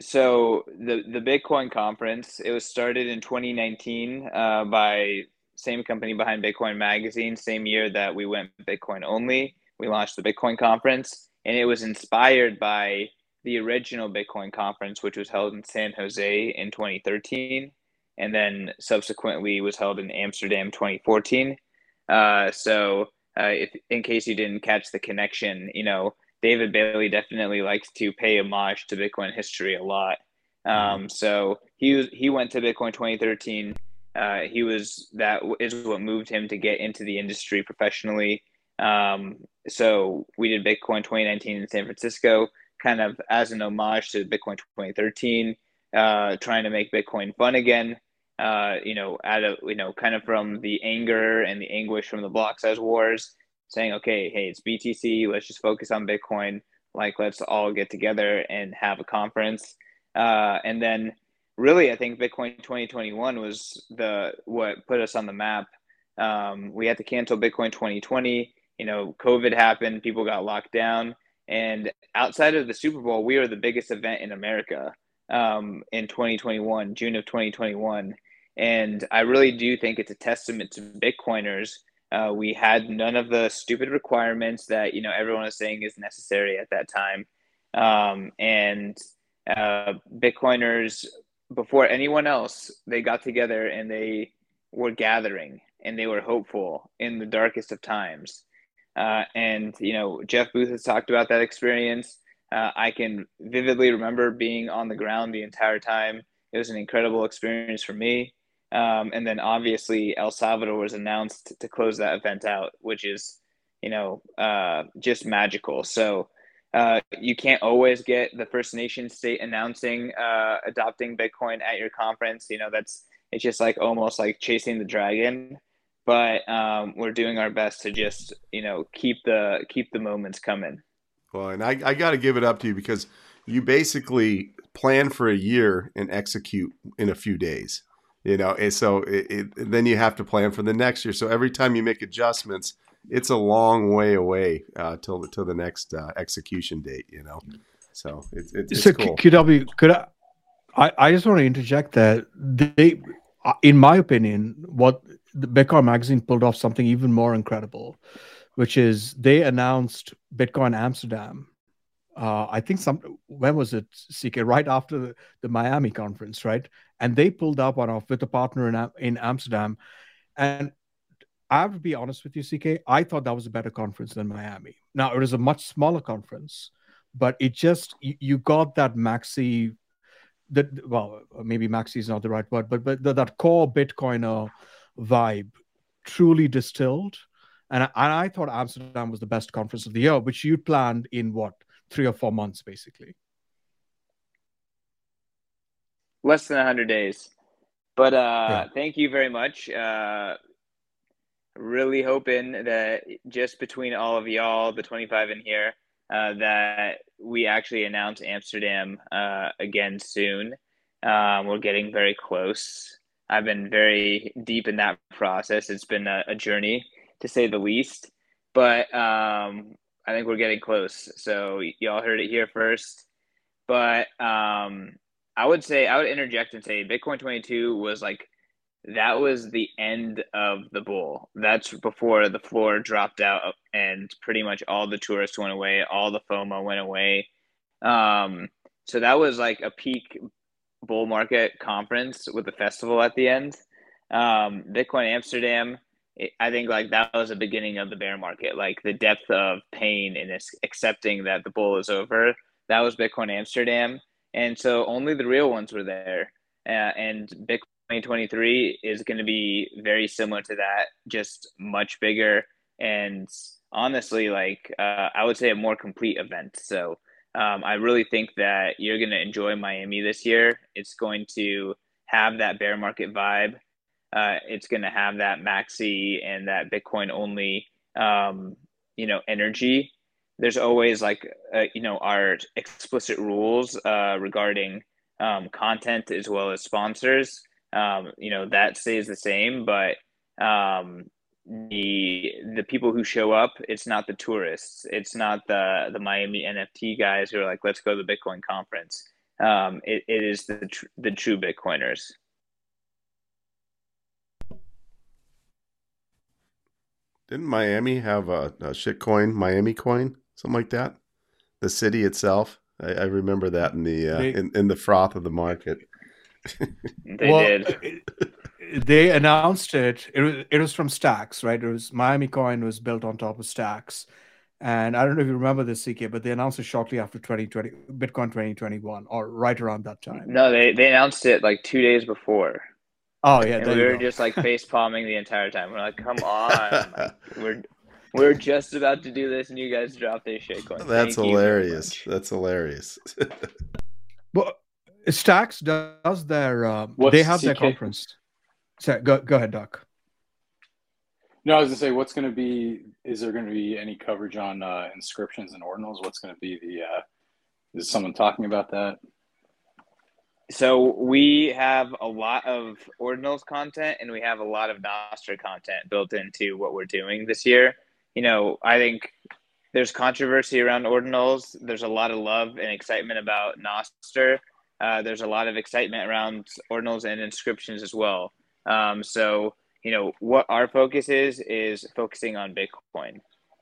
So the the Bitcoin conference it was started in 2019 uh, by same company behind Bitcoin Magazine, same year that we went Bitcoin only. We launched the Bitcoin conference, and it was inspired by the original Bitcoin conference, which was held in San Jose in 2013, and then subsequently was held in Amsterdam 2014. Uh, so, uh, if in case you didn't catch the connection, you know David Bailey definitely likes to pay homage to Bitcoin history a lot. Um, mm-hmm. so he was, he went to Bitcoin 2013. Uh, he was that is what moved him to get into the industry professionally. Um, so we did Bitcoin 2019 in San Francisco, kind of as an homage to Bitcoin 2013, uh, trying to make Bitcoin fun again. Uh, you know, out of you know, kind of from the anger and the anguish from the block size wars saying, okay, hey, it's BTC. Let's just focus on Bitcoin. Like, let's all get together and have a conference. Uh, and then, really, I think Bitcoin 2021 was the what put us on the map. Um, we had to cancel Bitcoin 2020. You know, COVID happened. People got locked down. And outside of the Super Bowl, we are the biggest event in America um, in 2021, June of 2021. And I really do think it's a testament to Bitcoiners uh, we had none of the stupid requirements that you know everyone is saying is necessary at that time, um, and uh, Bitcoiners before anyone else they got together and they were gathering and they were hopeful in the darkest of times. Uh, and you know Jeff Booth has talked about that experience. Uh, I can vividly remember being on the ground the entire time. It was an incredible experience for me. Um, and then obviously El Salvador was announced to close that event out, which is, you know, uh, just magical. So uh, you can't always get the First Nation state announcing uh, adopting Bitcoin at your conference. You know, that's it's just like almost like chasing the dragon. But um, we're doing our best to just you know keep the keep the moments coming. Well, and I, I got to give it up to you because you basically plan for a year and execute in a few days. You know, and so it, it, then you have to plan for the next year. So every time you make adjustments, it's a long way away uh, till the till the next uh, execution date. You know, so it's it's, so cool. QW, could I, I? I just want to interject that they, uh, in my opinion, what the Bitcoin magazine pulled off something even more incredible, which is they announced Bitcoin Amsterdam uh, I think some when was it, CK? Right after the, the, Miami conference, right? And they pulled up one off with a partner in in Amsterdam. And I have to be honest with you, CK. I thought that was a better conference than Miami. Now it was a much smaller conference, but it just you, you got that maxi. That well, maybe maxi is not the right word, but but the, that core Bitcoiner vibe truly distilled. And I, and I thought Amsterdam was the best conference of the year, which you planned in what three or four months, basically. Less than 100 days. But uh, yeah. thank you very much. Uh, really hoping that just between all of y'all, the 25 in here, uh, that we actually announce Amsterdam uh, again soon. Um, we're getting very close. I've been very deep in that process. It's been a, a journey, to say the least. But um, I think we're getting close. So y'all heard it here first. But um, I would say I would interject and say Bitcoin 22 was like that was the end of the bull. That's before the floor dropped out and pretty much all the tourists went away, all the FOMO went away. Um, so that was like a peak bull market conference with the festival at the end. Um, Bitcoin Amsterdam I think like that was the beginning of the bear market, like the depth of pain in this accepting that the bull is over. That was Bitcoin Amsterdam, and so only the real ones were there. Uh, and Bitcoin 2023 is going to be very similar to that, just much bigger and honestly, like uh, I would say, a more complete event. So um, I really think that you're going to enjoy Miami this year. It's going to have that bear market vibe uh, it's going to have that maxi and that Bitcoin only, um, you know, energy. There's always like, uh, you know, our explicit rules uh, regarding um, content as well as sponsors. Um, you know, that stays the same, but um, the the people who show up, it's not the tourists. It's not the the Miami NFT guys who are like, let's go to the Bitcoin conference. Um, it, it is the tr- the true Bitcoiners. Didn't Miami have a, a shitcoin, Miami coin, something like that? The city itself. I, I remember that in the uh, they, in, in the froth of the market. they well, did. They announced it. It was, it was from Stacks, right? It was Miami coin was built on top of Stacks. And I don't know if you remember this, CK, but they announced it shortly after 2020, Bitcoin 2021, or right around that time. No, they, they announced it like two days before. Oh yeah, and we were just like face palming the entire time. We're like, come on, we're we're just about to do this, and you guys drop this shit coin. That's Thank hilarious. That's hilarious. well, Stacks does their. Uh, they have CK? their conference. So, go go ahead, Doc. No, I was gonna say, what's gonna be? Is there gonna be any coverage on uh, inscriptions and ordinals? What's gonna be the? Uh, is someone talking about that? So we have a lot of ordinals content and we have a lot of Nostr content built into what we're doing this year. You know, I think there's controversy around ordinals. There's a lot of love and excitement about Nostr. Uh, there's a lot of excitement around ordinals and inscriptions as well. Um, so, you know, what our focus is is focusing on Bitcoin.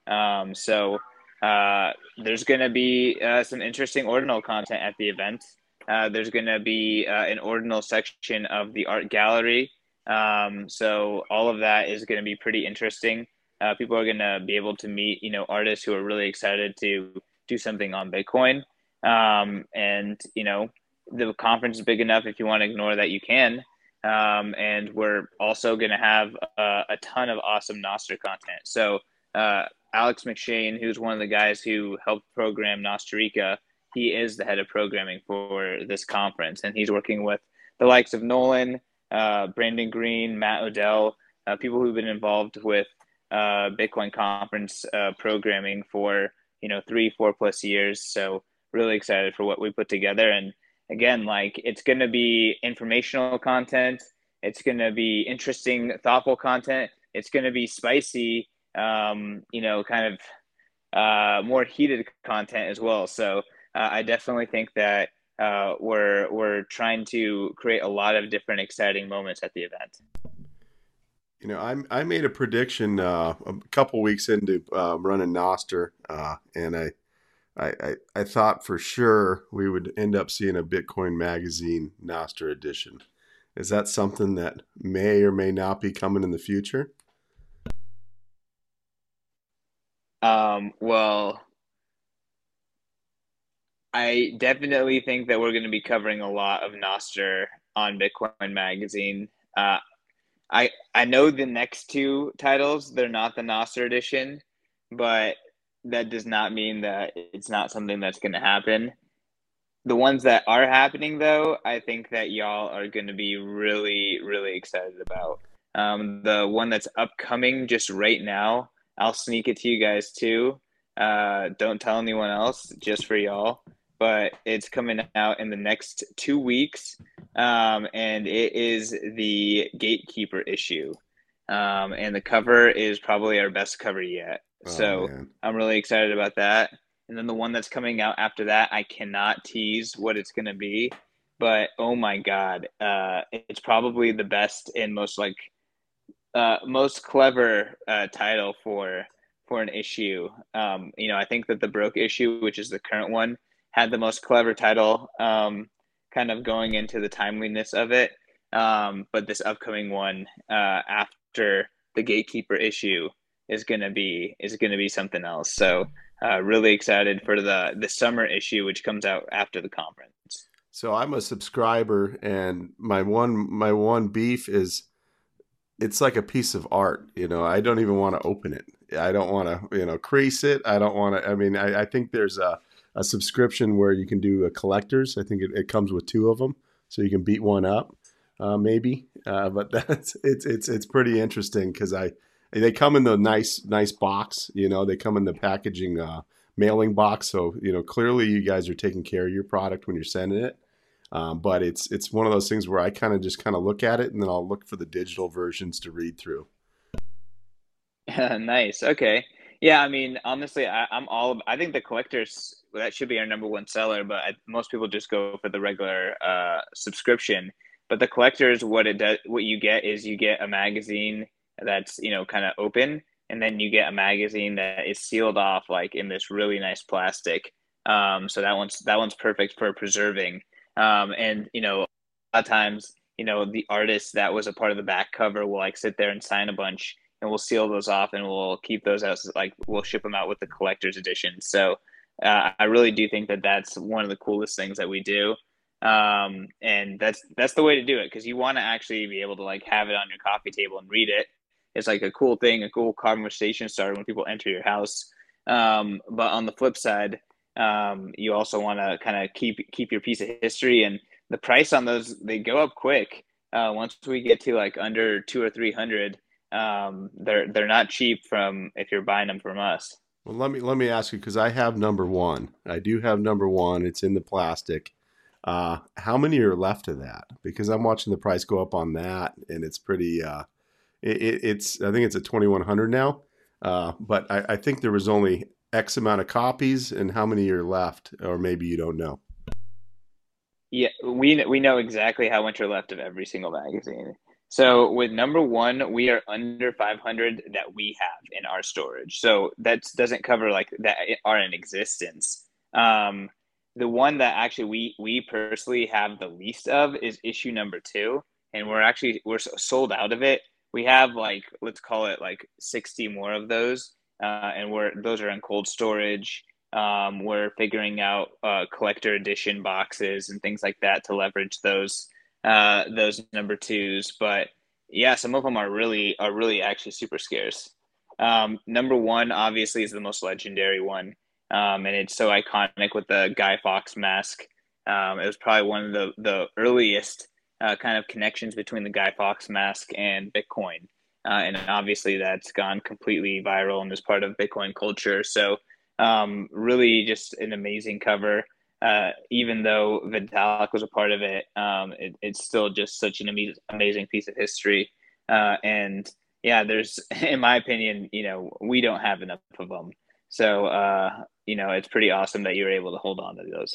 Um, so uh, there's going to be uh, some interesting ordinal content at the event. Uh, there's going to be uh, an ordinal section of the art gallery. Um, so all of that is going to be pretty interesting. Uh, people are going to be able to meet, you know, artists who are really excited to do something on Bitcoin. Um, and you know, the conference is big enough. If you want to ignore that, you can. Um, and we're also going to have uh, a ton of awesome Nostr content. So uh, Alex McShane, who's one of the guys who helped program Nostrica, he is the head of programming for this conference, and he's working with the likes of Nolan, uh, Brandon Green, Matt Odell, uh, people who've been involved with uh, Bitcoin conference uh, programming for you know three, four plus years. So really excited for what we put together. And again, like it's going to be informational content. It's going to be interesting, thoughtful content. It's going to be spicy, um, you know, kind of uh, more heated content as well. So uh, I definitely think that uh, we're we're trying to create a lot of different exciting moments at the event. You know, I I made a prediction uh, a couple weeks into uh, running Nostr, uh, and I, I I thought for sure we would end up seeing a Bitcoin Magazine Nostr edition. Is that something that may or may not be coming in the future? Um, well, I definitely think that we're going to be covering a lot of Nostr on Bitcoin Magazine. Uh, I I know the next two titles they're not the Nostr edition, but that does not mean that it's not something that's going to happen. The ones that are happening though, I think that y'all are going to be really really excited about. Um, the one that's upcoming just right now, I'll sneak it to you guys too. Uh, don't tell anyone else, just for y'all. But it's coming out in the next two weeks um, and it is the Gatekeeper issue. Um, and the cover is probably our best cover yet. Oh, so man. I'm really excited about that. And then the one that's coming out after that, I cannot tease what it's going to be, but oh my god, uh, it's probably the best and most like uh, most clever uh, title for for an issue. Um, you know, I think that the broke issue, which is the current one, had the most clever title. Um, kind of going into the timeliness of it. Um, but this upcoming one uh, after the gatekeeper issue is gonna be is gonna be something else. So uh, really excited for the the summer issue, which comes out after the conference. So I'm a subscriber, and my one my one beef is it's like a piece of art. You know, I don't even want to open it. I don't want to you know crease it. I don't want to. I mean, I, I think there's a a subscription where you can do a collectors. I think it, it comes with two of them, so you can beat one up, uh, maybe. Uh, but that's it's it's it's pretty interesting because I they come in the nice nice box. You know, they come in the packaging uh, mailing box. So you know, clearly you guys are taking care of your product when you're sending it. Um, but it's it's one of those things where I kind of just kind of look at it and then I'll look for the digital versions to read through. nice. Okay. Yeah, I mean, honestly, I, am all. I think the collectors that should be our number one seller, but I, most people just go for the regular uh, subscription. But the collectors, what it does, what you get is you get a magazine that's you know kind of open, and then you get a magazine that is sealed off like in this really nice plastic. Um, so that one's that one's perfect for preserving. Um, and you know, a lot of times, you know, the artist that was a part of the back cover will like sit there and sign a bunch, and we'll seal those off, and we'll keep those as like we'll ship them out with the collector's edition. So uh, I really do think that that's one of the coolest things that we do. Um, and that's that's the way to do it because you want to actually be able to like have it on your coffee table and read it. It's like a cool thing, a cool conversation starter when people enter your house. Um, but on the flip side, um, you also want to kind of keep keep your piece of history and the price on those they go up quick. Uh, once we get to like under two or three hundred, um, they're they're not cheap from if you're buying them from us. Well, let me let me ask you because I have number one. I do have number one. It's in the plastic. Uh, how many are left of that? Because I'm watching the price go up on that, and it's pretty. Uh, it, it's I think it's at 2100 now. Uh, but I, I think there was only X amount of copies, and how many are left, or maybe you don't know. Yeah, we we know exactly how much are left of every single magazine. So with number one, we are under 500 that we have in our storage. So that doesn't cover like that are in existence. Um, the one that actually we we personally have the least of is issue number two, and we're actually we're sold out of it. We have like let's call it like 60 more of those, uh, and we're those are in cold storage. Um, we're figuring out uh, collector edition boxes and things like that to leverage those uh, those number twos. But yeah, some of them are really are really actually super scarce. Um, number one, obviously, is the most legendary one, um, and it's so iconic with the Guy Fawkes mask. Um, it was probably one of the the earliest uh, kind of connections between the Guy Fawkes mask and Bitcoin, uh, and obviously that's gone completely viral and is part of Bitcoin culture. So, um, really, just an amazing cover. Uh, even though Vitalik was a part of it, um, it, it's still just such an amazing, amazing piece of history. Uh, and yeah, there's, in my opinion, you know, we don't have enough of them. So, uh, you know, it's pretty awesome that you're able to hold on to those.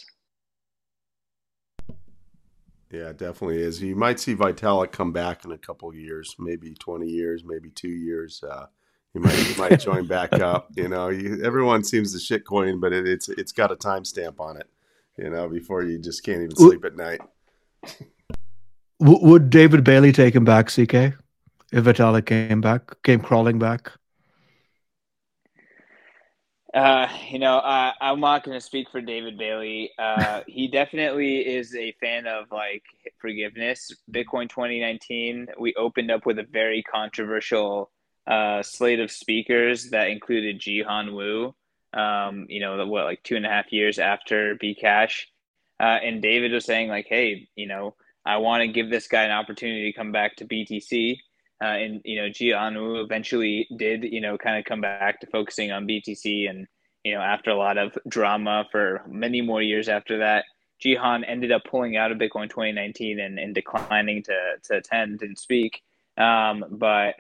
Yeah, definitely is. You might see Vitalik come back in a couple years, maybe 20 years, maybe two years. Uh, he might he might join back up. You know, you, everyone seems to shitcoin, but it, it's it's got a timestamp on it. You know, before you just can't even sleep at night. would David Bailey take him back, CK? If Vitalik came back, came crawling back? Uh, you know, uh, I'm not going to speak for David Bailey. Uh, he definitely is a fan of like forgiveness. Bitcoin 2019, we opened up with a very controversial uh, slate of speakers that included Jihan Wu. Um, you know, what like two and a half years after Bcash, uh, and David was saying like, hey, you know, I want to give this guy an opportunity to come back to BTC. Uh, and you know, Jihan eventually did, you know, kind of come back to focusing on BTC, and you know, after a lot of drama for many more years after that, Jihan ended up pulling out of Bitcoin 2019 and, and declining to to attend and speak. Um, but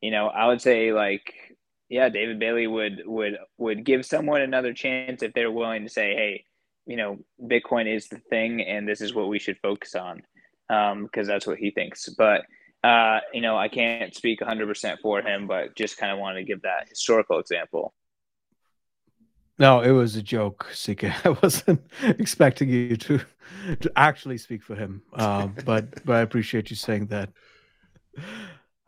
you know, I would say like, yeah, David Bailey would would would give someone another chance if they're willing to say, hey, you know, Bitcoin is the thing, and this is what we should focus on, because um, that's what he thinks. But uh, you know, I can't speak 100% for him, but just kind of wanted to give that historical example. No, it was a joke, CK. I wasn't expecting you to to actually speak for him, um, but but I appreciate you saying that.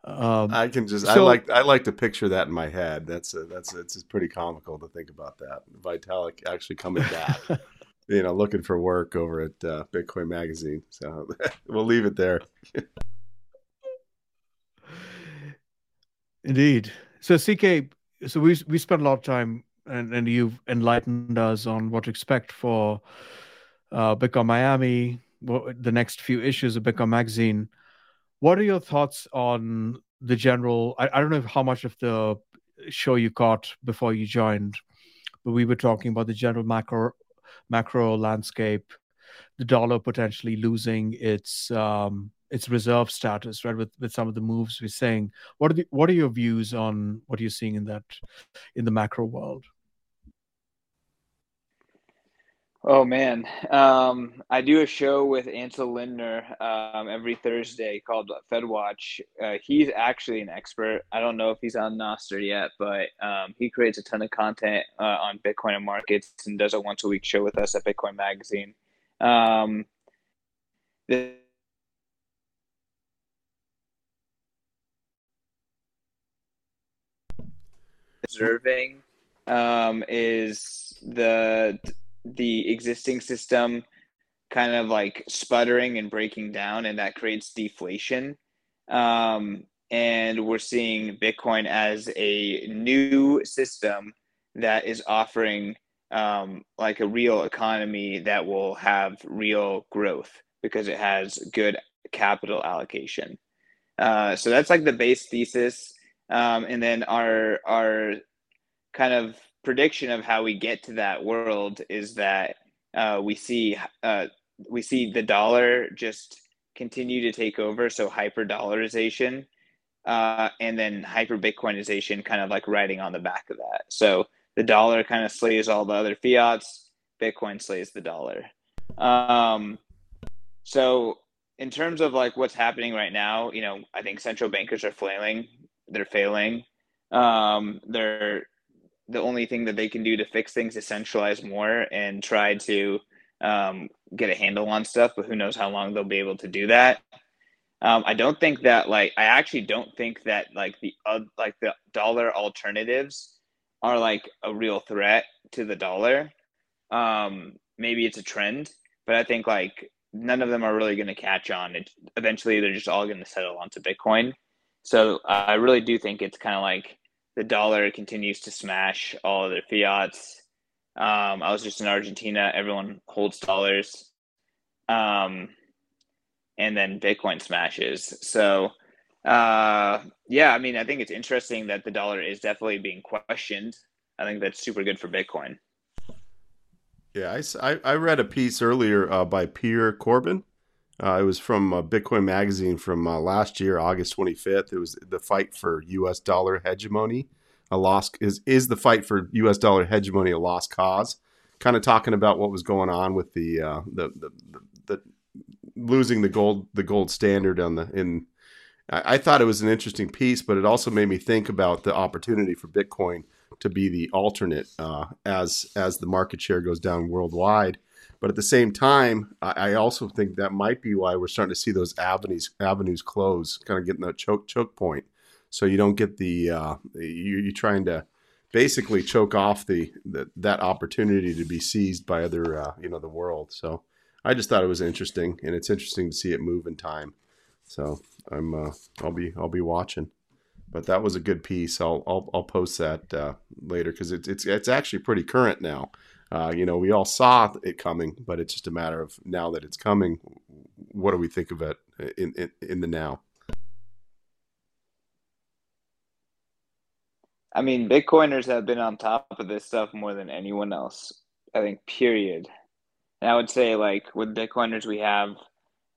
Um, I can just so, I like I like to picture that in my head. That's a, that's a, it's pretty comical to think about that. Vitalik actually coming back, you know, looking for work over at uh, Bitcoin Magazine. So we'll leave it there. Indeed. So CK, so we we spent a lot of time, and and you've enlightened us on what to expect for uh, Bitcoin Miami, what, the next few issues of Bitcoin Magazine. What are your thoughts on the general? I, I don't know how much of the show you caught before you joined, but we were talking about the general macro macro landscape, the dollar potentially losing its um, its reserve status, right? With with some of the moves we're saying. What are the what are your views on what you're seeing in that in the macro world? Oh man, um, I do a show with Ansel Lindner um, every Thursday called Fed Watch. Uh, he's actually an expert. I don't know if he's on Nostr yet, but um, he creates a ton of content uh, on Bitcoin and markets and does a once a week show with us at Bitcoin Magazine. Um, the, observing um, is the the existing system kind of like sputtering and breaking down, and that creates deflation. Um, and we're seeing Bitcoin as a new system that is offering um, like a real economy that will have real growth because it has good capital allocation. Uh, so that's like the base thesis. Um, and then our our kind of prediction of how we get to that world is that uh, we see uh, we see the dollar just continue to take over, so hyper dollarization, uh, and then hyper Bitcoinization, kind of like riding on the back of that. So the dollar kind of slays all the other fiats, Bitcoin slays the dollar. Um, so in terms of like what's happening right now, you know, I think central bankers are flailing they're failing. Um, they're the only thing that they can do to fix things is centralize more and try to um, get a handle on stuff. But who knows how long they'll be able to do that. Um, I don't think that like I actually don't think that like the uh, like the dollar alternatives are like a real threat to the dollar. Um, maybe it's a trend, but I think like none of them are really going to catch on. It, eventually, they're just all going to settle onto Bitcoin. So I really do think it's kind of like the dollar continues to smash all of their fiats. Um, I was just in Argentina. Everyone holds dollars. Um, and then Bitcoin smashes. So, uh, yeah, I mean, I think it's interesting that the dollar is definitely being questioned. I think that's super good for Bitcoin. Yeah, I, I read a piece earlier uh, by Pierre Corbin. Uh, it was from uh, Bitcoin Magazine from uh, last year, August 25th. It was the fight for U.S. dollar hegemony. A lost is is the fight for U.S. dollar hegemony a lost cause? Kind of talking about what was going on with the uh, the, the, the, the losing the gold the gold standard on the in. I, I thought it was an interesting piece, but it also made me think about the opportunity for Bitcoin to be the alternate uh, as as the market share goes down worldwide. But at the same time, I, I, also think that might be why we're starting to see those avenues avenues close, kind of getting that choke choke point. So you don't get the uh, you, you're trying to basically choke off the, the, that opportunity to be seized by other uh, you know the world. So I just thought it was interesting, and it's interesting to see it move in time. So I'm uh, I'll be I'll be watching but that was a good piece. I'll I'll, I'll post that uh, later because it's it's it's actually pretty current now. Uh, you know, we all saw it coming, but it's just a matter of now that it's coming. What do we think of it in in, in the now? I mean, Bitcoiners have been on top of this stuff more than anyone else. I think, period. And I would say, like with Bitcoiners, we have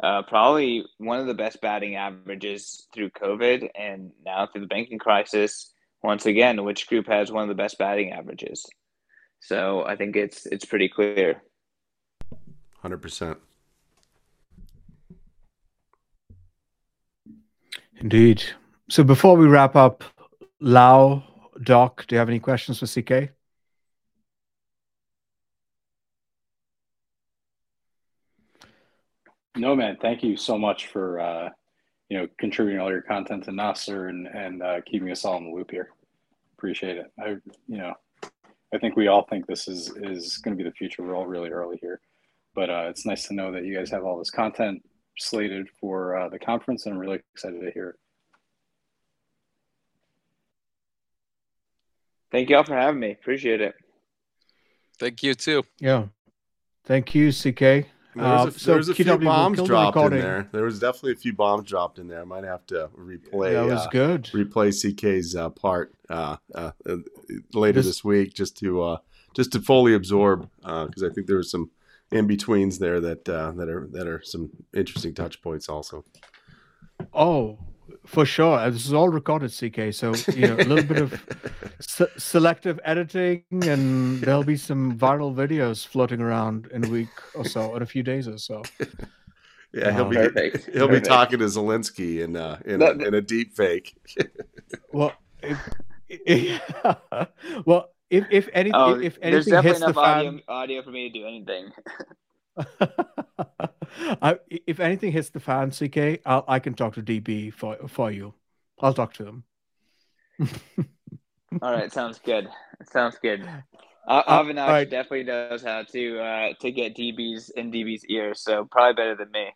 uh, probably one of the best batting averages through COVID and now through the banking crisis. Once again, which group has one of the best batting averages? So I think it's it's pretty clear. Hundred percent. Indeed. So before we wrap up, Lau, Doc, do you have any questions for CK? No, man. Thank you so much for uh, you know contributing all your content to Nostr and and uh, keeping us all in the loop here. Appreciate it. I you know I think we all think this is is going to be the future. We're all really early here, but uh, it's nice to know that you guys have all this content slated for uh, the conference, and I'm really excited to hear it. Thank you all for having me. Appreciate it. Thank you too. Yeah. Thank you, CK. There was a, uh, so there was a few bombs dropped in there. There was definitely a few bombs dropped in there. I might have to replay. That was uh, good. Replay CK's uh, part uh, uh, later this, this, week, just to uh, just to fully absorb, because I think there was some in betweens there that that are that are some interesting touch points also. Oh, for sure. Uh, this is all recorded, CK. So you know a little bit of se- selective editing, and there'll be some viral videos floating around in a week or so, in a few days or so. Yeah, he'll be Perfect. he'll Perfect. be talking to Zelensky in uh, in, a, in a deep fake. well, if, if, well, if if, any, oh, if, anything there's definitely hits enough the audio, fan... audio for me to do anything. I, if anything hits the fan, CK, I'll, I can talk to DB for for you. I'll talk to him. All right, sounds good. Sounds good. Uh, Avinash right. definitely knows how to uh, to get DBs in DB's ears, so probably better than me.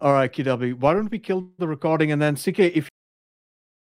All right, QW. Why don't we kill the recording and then CK? If